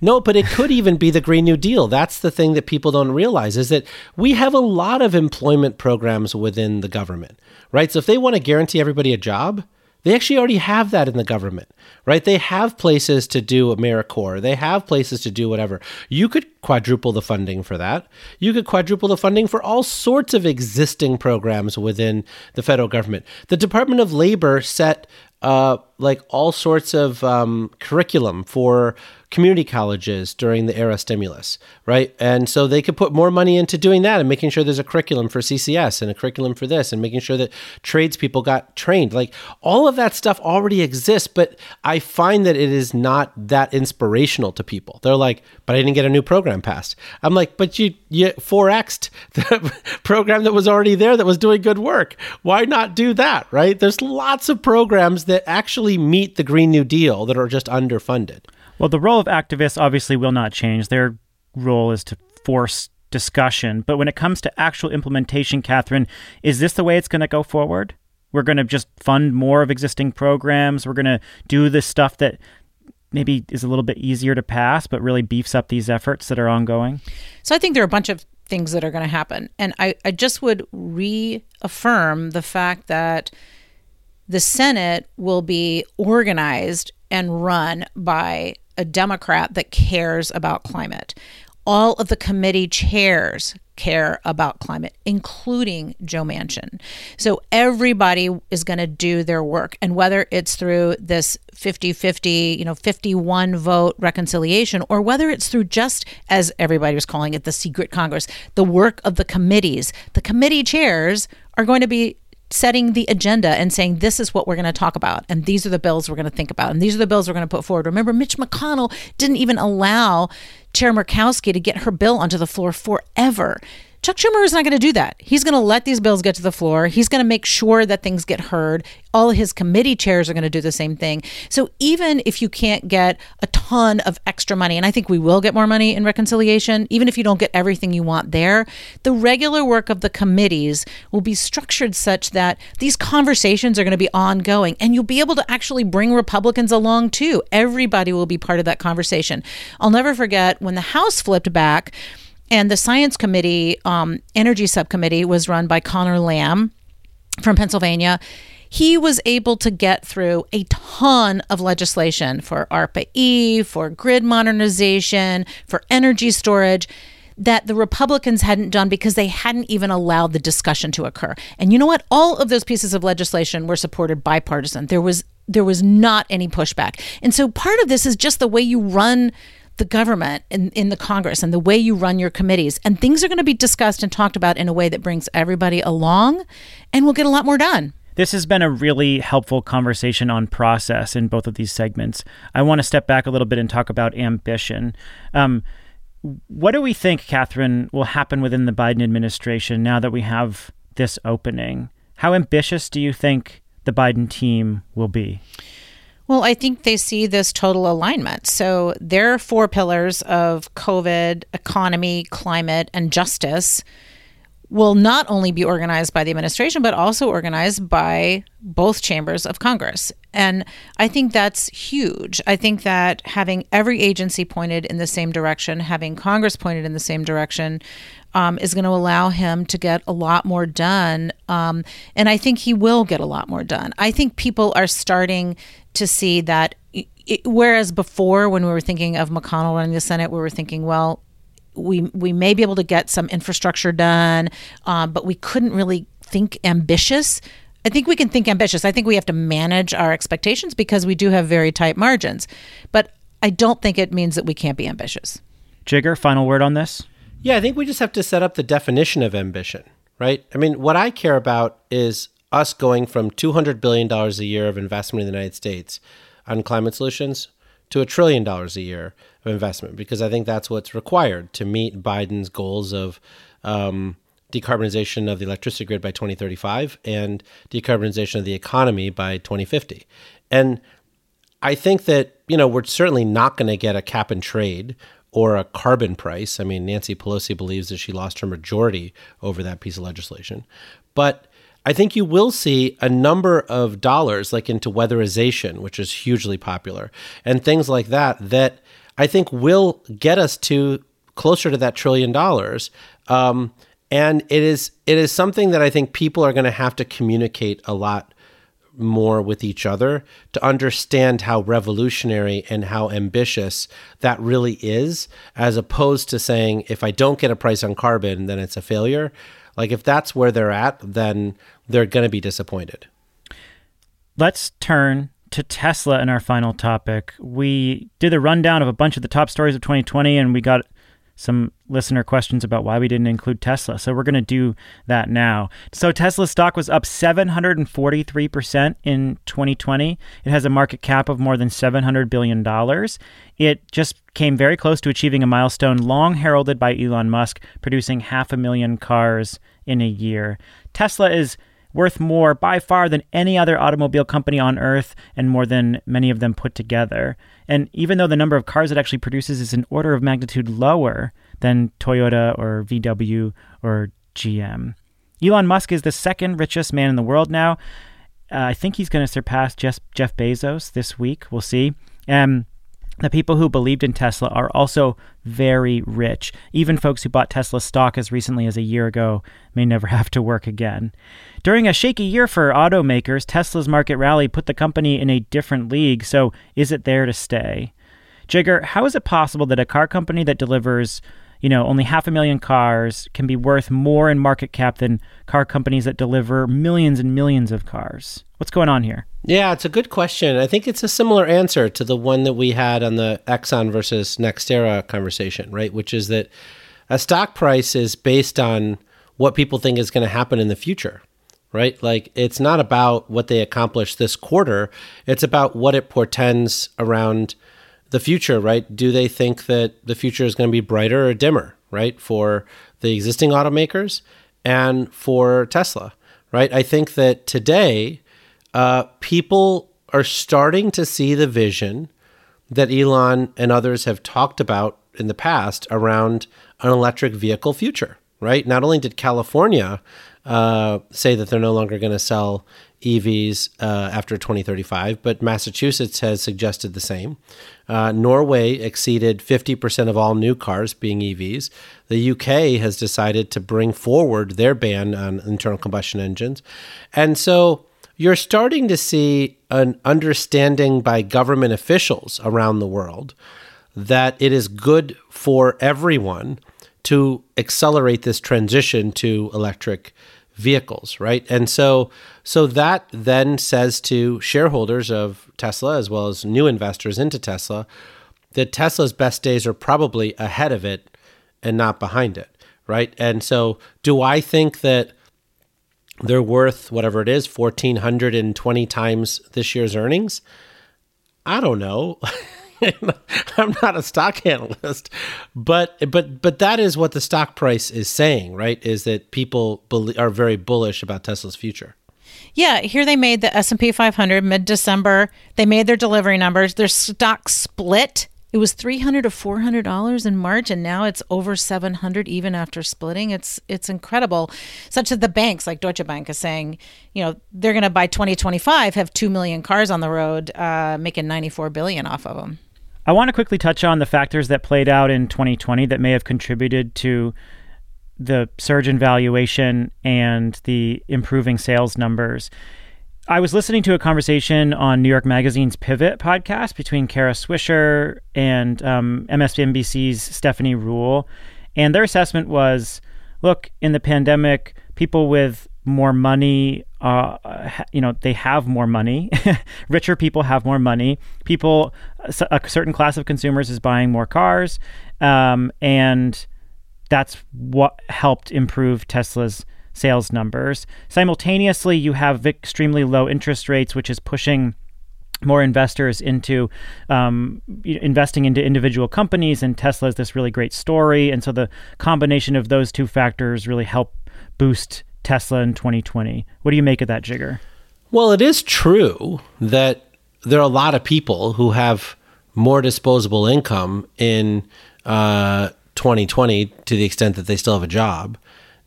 No, but it could even be the Green New Deal. That's the thing that people don't realize is that we have a lot of employment programs within the government, right? So if they want to guarantee everybody a job, they actually already have that in the government, right? They have places to do AmeriCorps. They have places to do whatever. You could quadruple the funding for that. You could quadruple the funding for all sorts of existing programs within the federal government. The Department of Labor set uh, like all sorts of um, curriculum for community colleges during the ARRA stimulus, right? And so they could put more money into doing that and making sure there's a curriculum for CCS and a curriculum for this and making sure that tradespeople got trained. Like all of that stuff already exists, but I find that it is not that inspirational to people. They're like, but I didn't get a new program passed. I'm like, but you, you 4X'd the program that was already there that was doing good work. Why not do that, right? There's lots of programs that actually meet the Green New Deal that are just underfunded. Well, the role of activists obviously will not change. Their role is to force discussion. But when it comes to actual implementation, Catherine, is this the way it's going to go forward? We're going to just fund more of existing programs. We're going to do the stuff that maybe is a little bit easier to pass, but really beefs up these efforts that are ongoing. So I think there are a bunch of things that are going to happen. And I, I just would reaffirm the fact that the Senate will be organized and run by a Democrat that cares about climate. All of the committee chairs care about climate, including Joe Manchin. So everybody is going to do their work. And whether it's through this 50 50, you know, 51 vote reconciliation, or whether it's through just, as everybody was calling it, the secret Congress, the work of the committees, the committee chairs are going to be setting the agenda and saying this is what we're going to talk about and these are the bills we're going to think about and these are the bills we're going to put forward. Remember mitch mcconnell didn't even allow chair murkowski to get her bill onto the floor forever Chuck Schumer is not going to do that. He's going to let these bills get to the floor. He's going to make sure that things get heard. All his committee chairs are going to do the same thing. So even if you can't get a ton of extra money, and I think we will get more money in reconciliation, even if you don't get everything you want there, the regular work of the committees will be structured such that these conversations are going to be ongoing and you'll be able to actually bring Republicans along too. Everybody will be part of that conversation. I'll never forget when the House flipped back and the Science Committee, um, Energy Subcommittee, was run by Connor Lamb from Pennsylvania. He was able to get through a ton of legislation for ARPA E, for grid modernization, for energy storage that the Republicans hadn't done because they hadn't even allowed the discussion to occur. And you know what? All of those pieces of legislation were supported bipartisan. There was there was not any pushback. And so part of this is just the way you run the government in, in the Congress and the way you run your committees. And things are going to be discussed and talked about in a way that brings everybody along, and we'll get a lot more done. This has been a really helpful conversation on process in both of these segments. I want to step back a little bit and talk about ambition. Um, what do we think, Catherine, will happen within the Biden administration now that we have this opening? How ambitious do you think the Biden team will be? Well, I think they see this total alignment. So their four pillars of COVID, economy, climate, and justice will not only be organized by the administration, but also organized by both chambers of Congress. And I think that's huge. I think that having every agency pointed in the same direction, having Congress pointed in the same direction, um, is going to allow him to get a lot more done. Um, and I think he will get a lot more done. I think people are starting to see that. It, whereas before, when we were thinking of McConnell running the Senate, we were thinking, well, we we may be able to get some infrastructure done, uh, but we couldn't really think ambitious. I think we can think ambitious. I think we have to manage our expectations because we do have very tight margins. But I don't think it means that we can't be ambitious. Jigar, final word on this? Yeah, I think we just have to set up the definition of ambition, right? I mean, what I care about is us going from $200 billion a year of investment in the United States on climate solutions to a trillion dollars a year of investment because I think that's what's required to meet Biden's goals of um, decarbonization of the electricity grid by 2035 and decarbonization of the economy by 2050. And I think that, you know, we're certainly not going to get a cap and trade or a carbon price. I mean, Nancy Pelosi believes that she lost her majority over that piece of legislation. But I think you will see a number of dollars like into weatherization, which is hugely popular, and things like that that I think will get us to closer to that trillion dollars. Um, and it is it is something that I think people are going to have to communicate a lot more with each other to understand how revolutionary and how ambitious that really is, as opposed to saying if I don't get a price on carbon, then it's a failure. Like if that's where they're at, then they're going to be disappointed. Let's turn to Tesla in our final topic. We did a rundown of a bunch of the top stories of 2020 and we got some listener questions about why we didn't include Tesla. So we're going to do that now. So Tesla stock was up 743% in 2020. It has a market cap of more than $700 billion. It just came very close to achieving a milestone long heralded by Elon Musk, producing half a million cars in a year. Tesla is worth more by far than any other automobile company on earth and more than many of them put together. And even though the number of cars it actually produces is an order of magnitude lower than Toyota or VW or GM. Elon Musk is the second richest man in the world now. Uh, I think he's going to surpass Jeff, Bezos this week. We'll see. Um, the people who believed in Tesla are also very rich. Even folks who bought Tesla stock as recently as a year ago may never have to work again. During a shaky year for automakers, Tesla's market rally put the company in a different league, so is it there to stay? Jigar, how is it possible that a car company that delivers you know, only half a million cars can be worth more in market cap than car companies that deliver millions and millions of cars. What's going on here? Yeah, it's a good question. I think it's a similar answer to the one that we had on the Exxon versus NextEra conversation, right? Which is that a stock price is based on what people think is going to happen in the future, right? Like it's not about what they accomplished this quarter, it's about what it portends around the future, right? Do they think that the future is going to be brighter or dimmer, right, for the existing automakers and for Tesla, right? I think that today uh, people are starting to see the vision that Elon and others have talked about in the past around an electric vehicle future, right? Not only did California uh, say that they're no longer going to sell EVs uh, after 2035, but Massachusetts has suggested the same. Uh, Norway exceeded 50% of all new cars being EVs. The UK has decided to bring forward their ban on internal combustion engines. And so you're starting to see an understanding by government officials around the world that it is good for everyone to accelerate this transition to electric vehicles, right? And so so that then says to shareholders of Tesla as well as new investors into Tesla that Tesla's best days are probably ahead of it and not behind it, right? And so do I think that they're worth whatever it is 1420 times this year's earnings? I don't know. I'm not a stock analyst, but but but that is what the stock price is saying, right? Is that people are very bullish about Tesla's future. Yeah, here they made the S&P 500 mid-December. They made their delivery numbers. Their stock split it was 300 to 400 dollars in march and now it's over 700 even after splitting it's it's incredible such that the banks like deutsche bank is saying you know they're going to by 2025 have 2 million cars on the road uh, making 94 billion off of them I want to quickly touch on the factors that played out in 2020 that may have contributed to the surge in valuation and the improving sales numbers. I was listening to a conversation on New York Magazine's Pivot podcast between Kara Swisher and um, MSNBC's Stephanie Ruhle. And their assessment was look, in the pandemic, people with more money uh, you know they have more money. Richer people have more money. People a certain class of consumers is buying more cars um, and that's what helped improve tesla's sales numbers. Simultaneously you have extremely low interest rates which is pushing more investors into um, investing into individual companies and tesla is this really great story. And so the combination of those two factors really help boost Tesla in 2020. What do you make of that, Jigar? Well, it is true that there are a lot of people who have more disposable income in uh, 2020 to the extent that they still have a job.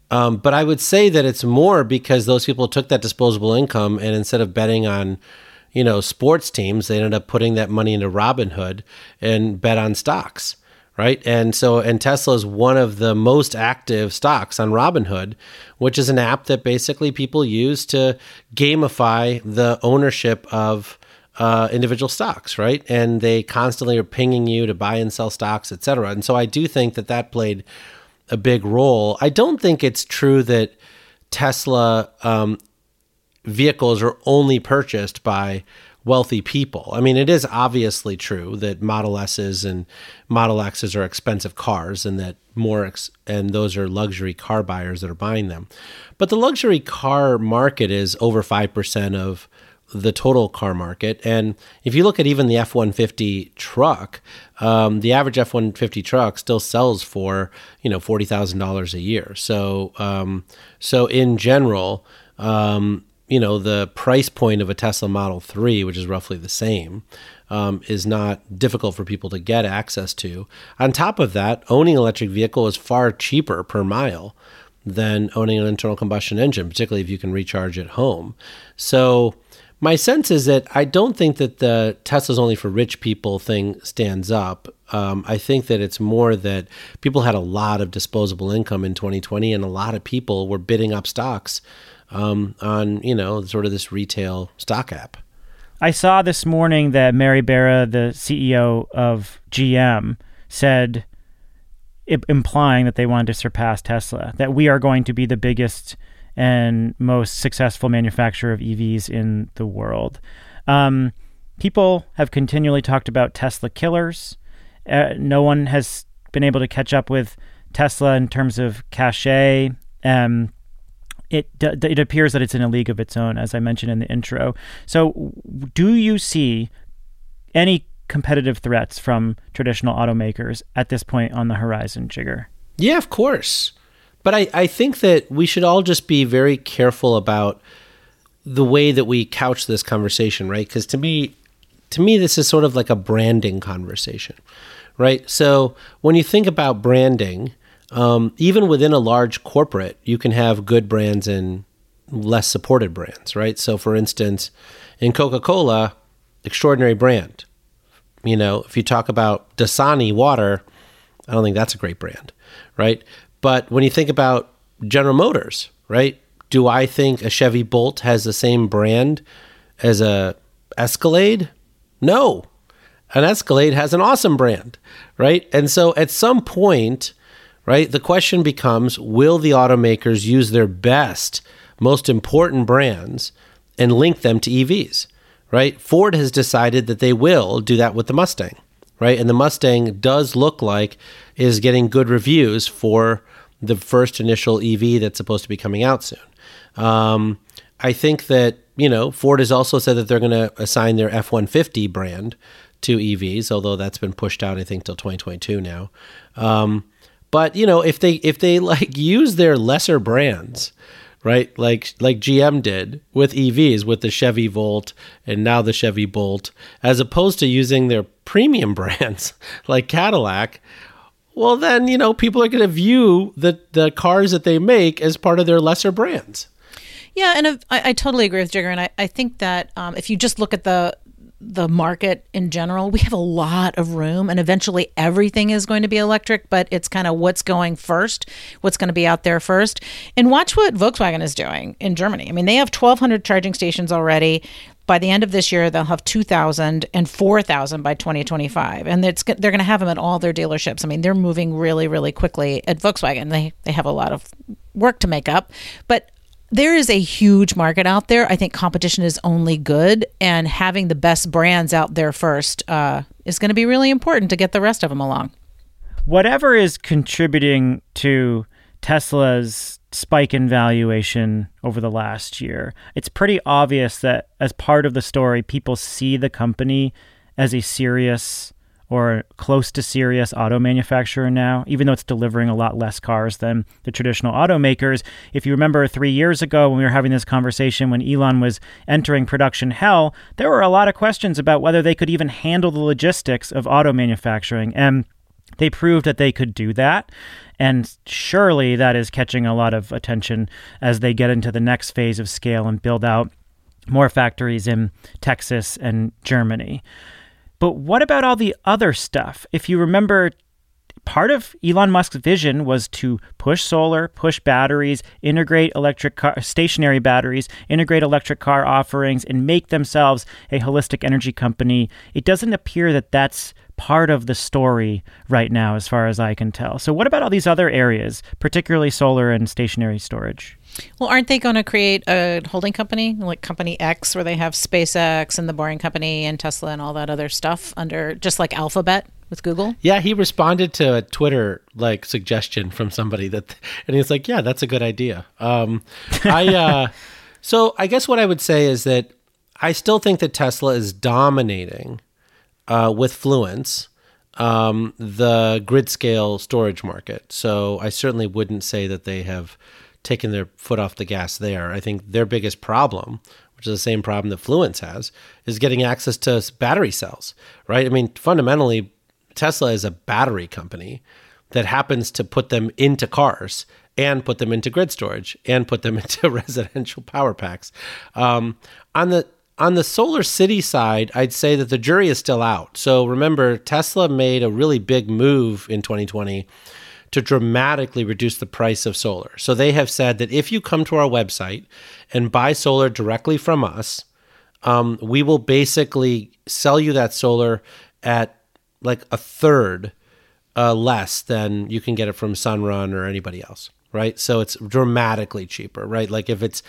Um, but I would say that it's more because those people took that disposable income and instead of betting on, you know, sports teams, they ended up putting that money into Robinhood and bet on stocks right? And so, and Tesla is one of the most active stocks on Robinhood, which is an app that basically people use to gamify the ownership of uh, individual stocks, right? And they constantly are pinging you to buy and sell stocks, et cetera. And so, I do think that that played a big role. I don't think it's true that Tesla um, vehicles are only purchased by wealthy people. I mean, it is obviously true that Model S's and Model X's are expensive cars and that more ex- and those are luxury car buyers that are buying them. But the luxury car market is over 5% of the total car market. And if you look at even the F 150 truck, um, the average F 150 truck still sells for, you know, $40,000 a year. So, um, so in general, um, you know the price point of a Tesla Model 3, which is roughly the same, um, is not difficult for people to get access to. On top of that, owning an electric vehicle is far cheaper per mile than owning an internal combustion engine, particularly if you can recharge at home. So my sense is that I don't think that the Tesla's only for rich people thing stands up. Um, I think that it's more that people had a lot of disposable income in 2020, and a lot of people were bidding up stocks um, on you know sort of this retail stock app. I saw this morning that Mary Barra, the CEO of GM, said, implying that they wanted to surpass Tesla, that we are going to be the biggest and most successful manufacturer of EVs in the world. Um, people have continually talked about Tesla killers. Uh, no one has been able to catch up with Tesla in terms of cachet. Um, it it appears that it's in a league of its own, as I mentioned in the intro. So, do you see any competitive threats from traditional automakers at this point on the horizon, Jigar? Yeah, of course. but I, I think that we should all just be very careful about the way that we couch this conversation, right? Because to me, to me, this is sort of like a branding conversation, right? So when you think about branding, um, even within a large corporate, you can have good brands and less supported brands, right? So for instance, in Coca Cola, extraordinary brand. You know, if you talk about Dasani water, I don't think that's a great brand, right? But when you think about General Motors, right? Do I think a Chevy Bolt has the same brand as a Escalade? No. An Escalade has an awesome brand, right? And so at some point, right, the question becomes will the automakers use their best, most important brands and link them to EVs, right? Ford has decided that they will do that with the Mustang, right? And the Mustang does look like is getting good reviews for the first initial EV that's supposed to be coming out soon. Um, I think that you know Ford has also said that they're going to assign their F one fifty brand to EVs, although that's been pushed out I think till twenty twenty two now. Um, but you know if they if they like use their lesser brands, right? Like like GM did with EVs with the Chevy Volt and now the Chevy Bolt, as opposed to using their premium brands like Cadillac well then you know people are going to view the the cars that they make as part of their lesser brands yeah and i, I totally agree with Jigar and i, I think that um, if you just look at the the market in general we have a lot of room and eventually everything is going to be electric but it's kind of what's going first what's going to be out there first and watch what volkswagen is doing in germany i mean they have 1200 charging stations already by the end of this year, they'll have 2,000 and 4,000 by 2025. And it's, they're going to have them at all their dealerships. I mean, they're moving really, really quickly at Volkswagen. They, they have a lot of work to make up. But there is a huge market out there. I think competition is only good, and having the best brands out there first uh, is going to be really important to get the rest of them along. Whatever is contributing to Tesla's spike in valuation over the last year. It's pretty obvious that as part of the story, people see the company as a serious or close to serious auto manufacturer now, even though it's delivering a lot less cars than the traditional automakers. If you remember three years ago when we were having this conversation when Elon was entering production hell, there were a lot of questions about whether they could even handle the logistics of auto manufacturing. And they proved that they could do that. And surely that is catching a lot of attention as they get into the next phase of scale and build out more factories in Texas and Germany. But what about all the other stuff? If you remember, part of Elon Musk's vision was to push solar, push batteries, integrate electric car, stationary batteries, integrate electric car offerings, and make themselves a holistic energy company. It doesn't appear that that's part of the story right now, as far as I can tell. So, what about all these other areas, particularly solar and stationary storage? Well, aren't they going to create a holding company like Company X, where they have SpaceX and the Boring Company and Tesla and all that other stuff under just like Alphabet? with Google? Yeah, he responded to a Twitter like suggestion from somebody that, and he's like, "Yeah, that's a good idea." Um, I uh, so I guess what I would say is that I still think that Tesla is dominating uh, with Fluence um, the grid scale storage market. So I certainly wouldn't say that they have taken their foot off the gas there. I think their biggest problem, which is the same problem that Fluence has, is getting access to battery cells, right? I mean, fundamentally, Tesla is a battery company that happens to put them into cars and put them into grid storage and put them into residential power packs. Um, on the on the Solar City side, I'd say that the jury is still out. So remember, Tesla made a really big move in 2020 to dramatically reduce the price of solar. So they have said that if you come to our website and buy solar directly from us, um, we will basically sell you that solar at like a third uh, less than you can get it from Sunrun or anybody else, right? So it's dramatically cheaper, right? Like if it's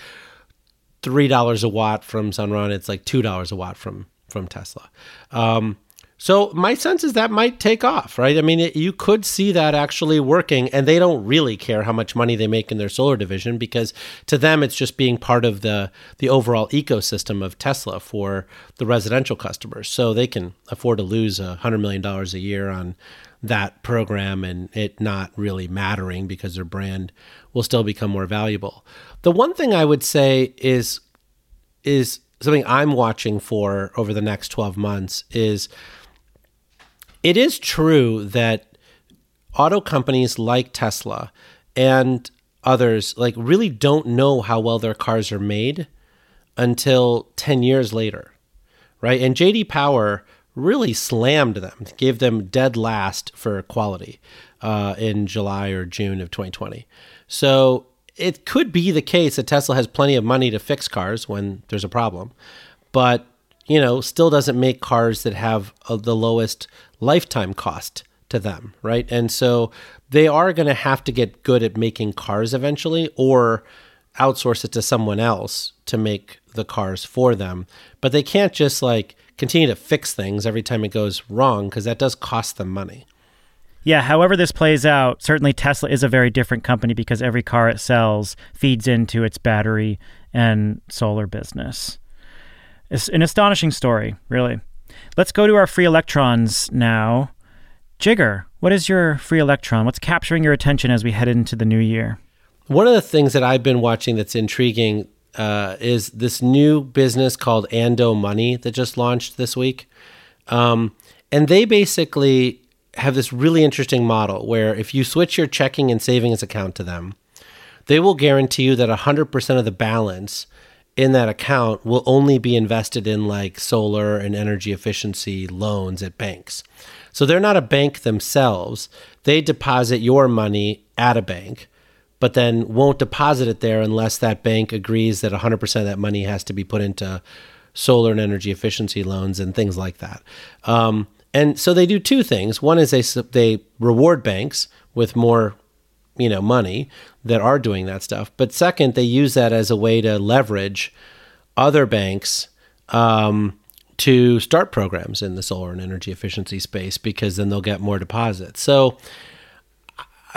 three dollars a watt from Sunrun. It's like two dollars a watt from from Tesla. Um, so my sense is that might take off, right? I mean, it, you could see that actually working, and they don't really care how much money they make in their solar division because to them it's just being part of the the overall ecosystem of Tesla for the residential customers. So they can afford to lose a hundred million dollars a year on that program and it not really mattering because their brand will still become more valuable. The one thing I would say is is something I'm watching for over the next 12 months is it is true that auto companies like Tesla and others like really don't know how well their cars are made until 10 years later. Right? And JD Power really slammed them, gave them dead last for quality uh, in July or June of 2020. So it could be the case that Tesla has plenty of money to fix cars when there's a problem, but you know, still doesn't make cars that have the lowest lifetime cost to them, right? And so they are going to have to get good at making cars eventually or outsource it to someone else to make the cars for them. But they can't just like continue to fix things every time it goes wrong because that does cost them money. Yeah, however this plays out, certainly Tesla is a very different company because every car it sells feeds into its battery and solar business. It's an astonishing story, really. Let's go to our free electrons now. Jigar, what is your free electron? What's capturing your attention as we head into the new year? One of the things that I've been watching that's intriguing uh, is this new business called Ando Money that just launched this week. Um, and they basically have this really interesting model where if you switch your checking and savings account to them, they will guarantee you that 100% of the balance in that account will only be invested in like solar and energy efficiency loans at banks. So they're not a bank themselves. They deposit your money at a bank but then won't deposit it there unless that bank agrees that 100% of that money has to be put into solar and energy efficiency loans and things like that. Um, and so they do two things. One is they they reward banks with more, you know, money that are doing that stuff. But second, they use that as a way to leverage other banks um, to start programs in the solar and energy efficiency space because then they'll get more deposits. So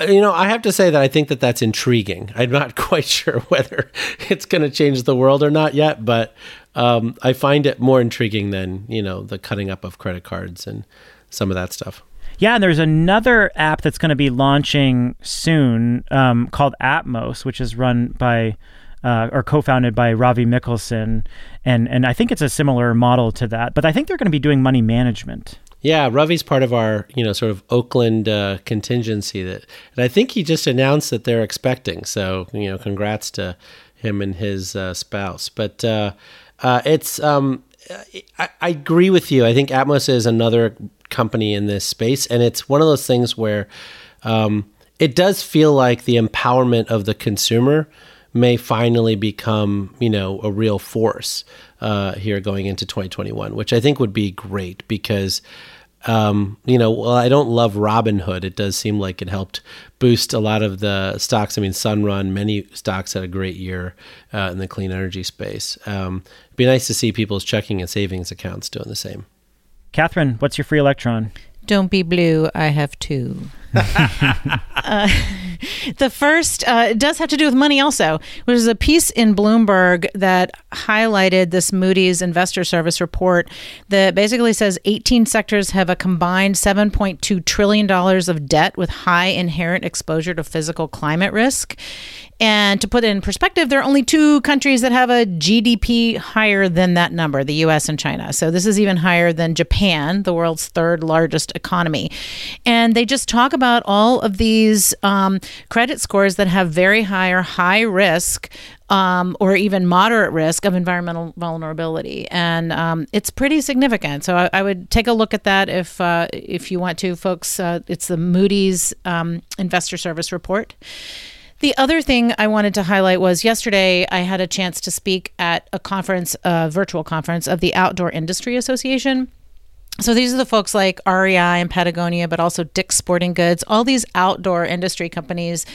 you know, I have to say that I think that that's intriguing. I'm not quite sure whether it's going to change the world or not yet, but um, I find it more intriguing than you know the cutting up of credit cards and some of that stuff. Yeah, and there's another app that's going to be launching soon um, called Atmos, which is run by uh, or co-founded by Ravi Mickelson, and and I think it's a similar model to that. But I think they're going to be doing money management. Yeah, Ravi's part of our, you know, sort of Oakland uh, contingency that, and I think he just announced that they're expecting. So, you know, congrats to him and his uh, spouse. But uh, uh it's, um, I, I, agree with you. I think Atmos is another company in this space, and it's one of those things where um, it does feel like the empowerment of the consumer may finally become, you know, a real force uh, here going into 2021, which I think would be great because um, you know, well, I don't love Robinhood. It does seem like it helped boost a lot of the stocks. I mean, Sunrun, many stocks had a great year uh, in the clean energy space. Um, it'd be nice to see people's checking and savings accounts doing the same. Catherine, what's your free electron? Don't be blue. I have two. uh, the first uh, does have to do with money, also, which is a piece in Bloomberg that highlighted this Moody's Investor Service report that basically says 18 sectors have a combined $7.2 trillion of debt with high inherent exposure to physical climate risk. And to put it in perspective, there are only two countries that have a GDP higher than that number the US and China. So this is even higher than Japan, the world's third largest economy. And they just talk about all of these um, credit scores that have very high or high risk um, or even moderate risk of environmental vulnerability, and um, it's pretty significant. So I, I, would take a look at that if uh, if you want to, folks. Uh, it's the Moody's um, Investor Service report. The other thing I wanted to highlight was yesterday I had a chance to speak at a conference, a virtual conference of the Outdoor Industry Association. So these are the folks like REI and Patagonia, but also Dick's Sporting Goods, all these outdoor industry companies.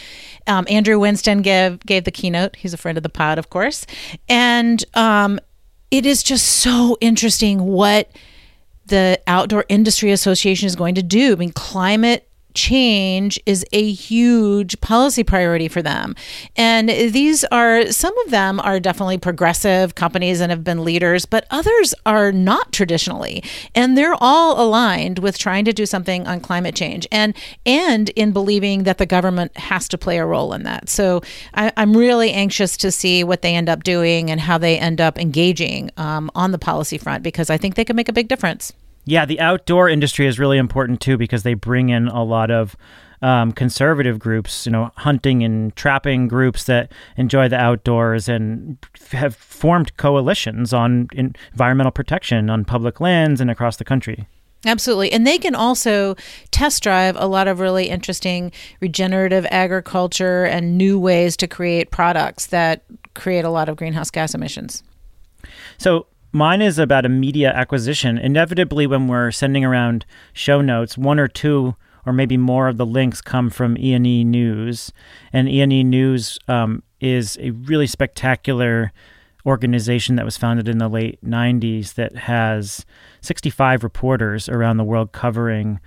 Um, Andrew Winston gave gave the keynote. He's a friend of the pod, of course, and um, it is just so interesting what the Outdoor Industry Association is going to do. I mean, climate change is a huge policy priority for them. And these are, some of them are definitely progressive companies and have been leaders, but others are not traditionally. And they're all aligned with trying to do something on climate change and, and in believing that the government has to play a role in that. So I, am really anxious to see what they end up doing and how they end up engaging um, on the policy front because I think they can make a big difference. Yeah, the outdoor industry is really important too because they bring in a lot of um, conservative groups, you know, hunting and trapping groups that enjoy the outdoors and have formed coalitions on environmental protection on public lands and across the country. Absolutely. And they can also test drive a lot of really interesting regenerative agriculture and new ways to create products that create a lot of greenhouse gas emissions. So, Mine is about a media acquisition. Inevitably, when we're sending around show notes, one or two or maybe more of the links come from E&E News. And E&E News um, is a really spectacular organization that was founded in the late 90s that has 65 reporters around the world covering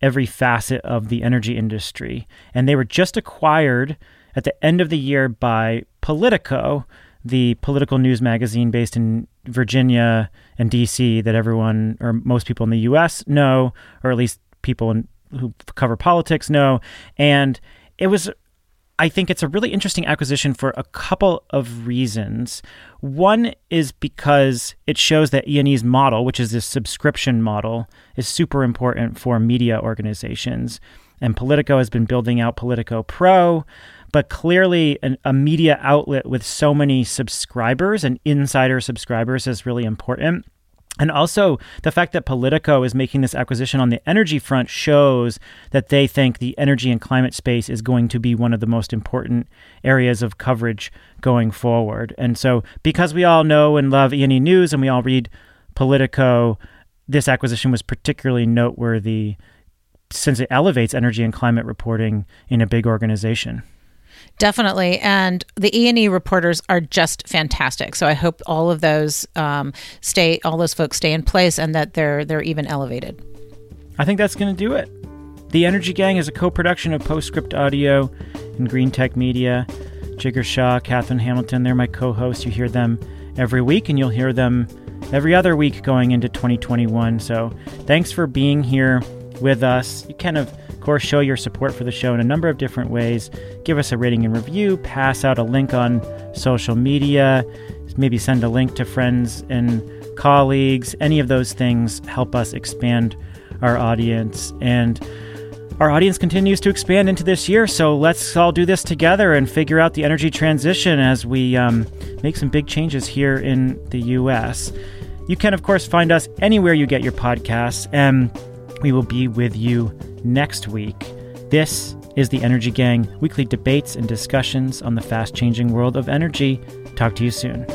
every facet of the energy industry. And they were just acquired at the end of the year by Politico, the political news magazine based in Virginia and DC that everyone or most people in the US know, or at least people in, who cover politics know. And it was, I think it's a really interesting acquisition for a couple of reasons. One is because it shows that E&E's model, which is this subscription model, is super important for media organizations. And Politico has been building out Politico Pro but clearly an, a media outlet with so many subscribers and insider subscribers is really important. And also, the fact that Politico is making this acquisition on the energy front shows that they think the energy and climate space is going to be one of the most important areas of coverage going forward. And so, because we all know and love E&E News and we all read Politico, this acquisition was particularly noteworthy since it elevates energy and climate reporting in a big organization. Definitely, and the E and E reporters are just fantastic. So I hope all of those um, stay, all those folks stay in place, and that they're they're even elevated. I think that's going to do it. The Energy Gang is a co-production of Postscript Audio and Greentech Media. Jigar Shah, Katherine Hamilton, they're my co-hosts. You hear them every week, and you'll hear them every other week going into 2021. So thanks for being here with us. You can, of course, show your support for the show in a number of different ways. Give us a rating and review, pass out a link on social media, maybe send a link to friends and colleagues. Any of those things help us expand our audience. And our audience continues to expand into this year, so let's all do this together and figure out the energy transition as we um, make some big changes here in the U.S. You can, of course, find us anywhere you get your podcasts, and we will be with you next week. This is the Energy Gang, weekly debates and discussions on the fast changing world of energy. Talk to you soon.